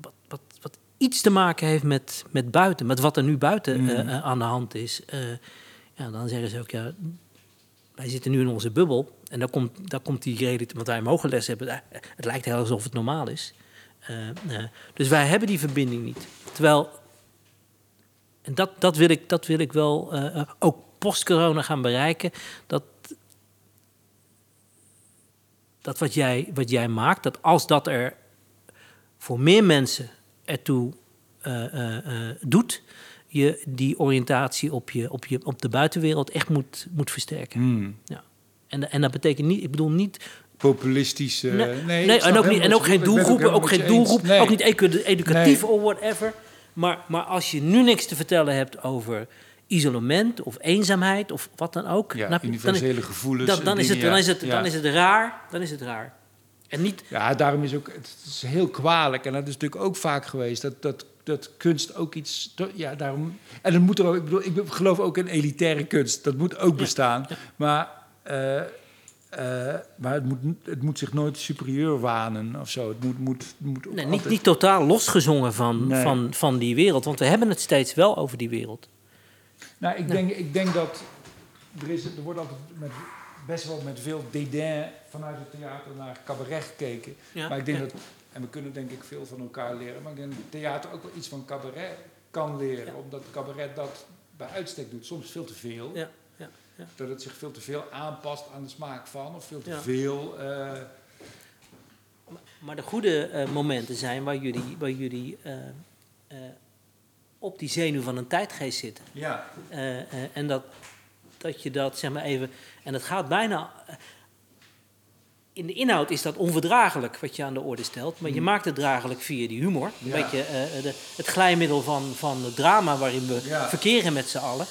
wat, wat, wat iets te maken heeft met, met buiten, met wat er nu buiten eh, aan de hand is. Ja, dan zeggen ze ook, ja, wij zitten nu in onze bubbel en daar komt, daar komt die reden, want wij mogen les hebben, eh, het lijkt heel alsof het normaal is. Eh, eh, dus wij hebben die verbinding niet. Terwijl en dat, dat, wil, ik, dat wil ik wel ook post-corona gaan bereiken. Dat, dat wat, jij, wat jij maakt, dat als dat er voor meer mensen ertoe doet, je die oriëntatie op, je, op, je, op de buitenwereld echt moet, moet versterken. Hmm. Ja. En, en dat betekent niet, ik bedoel niet Populistisch. Nee, nee, en, ook niet, en ook geen doelgroepen, ook geen doelgroep, Nee. ook niet edu- educatief Nee. of whatever. Maar, maar als je nu niks te vertellen hebt over isolement of eenzaamheid of wat dan ook, Ja, dan, dan, universele gevoelens. dan, dan is het, dan, is het, Ja. dan is het raar, dan is het raar. En niet, Ja, daarom is ook, het is heel kwalijk. En dat is natuurlijk ook vaak geweest. Dat, dat, dat kunst ook iets. Ja, daarom. En het moet er ook. Ik bedoel, ik geloof ook in elitaire kunst. Dat moet ook bestaan. Maar, eh, eh, maar het, moet, het moet zich nooit superieur wanen of zo. Het moet, moet, moet nee, niet, altijd- niet totaal losgezongen van, Nee. van, van die wereld, want we hebben het steeds wel over die wereld. Nou, ik, denk, ik denk dat. Er, is, er wordt altijd met, best wel met veel dédain vanuit het theater naar cabaret gekeken. Ja, Maar ik denk ja. dat, en we kunnen denk ik veel van elkaar leren, maar ik denk dat het theater ook wel iets van cabaret kan leren. Ja. Omdat cabaret dat bij uitstek doet, soms veel te veel. Ja, ja, ja. Dat het zich veel te veel aanpast aan de smaak van, of veel te veel. eh, Maar de goede eh, momenten zijn waar jullie, waar jullie eh, op die zenuw van een tijdgeest zitten. ja. En dat, dat je dat, zeg maar even... En het gaat bijna... eh, in de inhoud is dat onverdraaglijk wat je aan de orde stelt. Maar je maakt het draaglijk via die humor. Een Ja. beetje eh, de, het glijmiddel van, van het drama waarin we Ja. verkeren met z'n allen.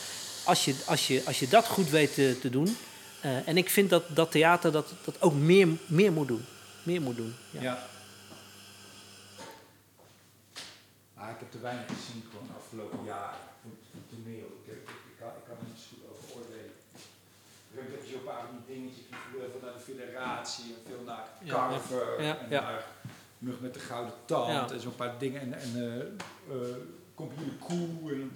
Als je, als, je, als je dat goed weet te, te doen. eh, en ik vind dat, dat theater dat, dat ook meer, meer moet doen. Meer moet doen. Ja. Ja. Maar ik heb te weinig gezien gewoon afgelopen jaar van van toneel. Ik, heb, ik, ik, kan, ik kan er niet zo goed over oordelen. Ik heb heb je zo'n paar van die dingetjes die veel en veel naar ja, en naar Mug met de Gouden Tand en zo'n paar dingen. En, en eh, Compagnie Koe en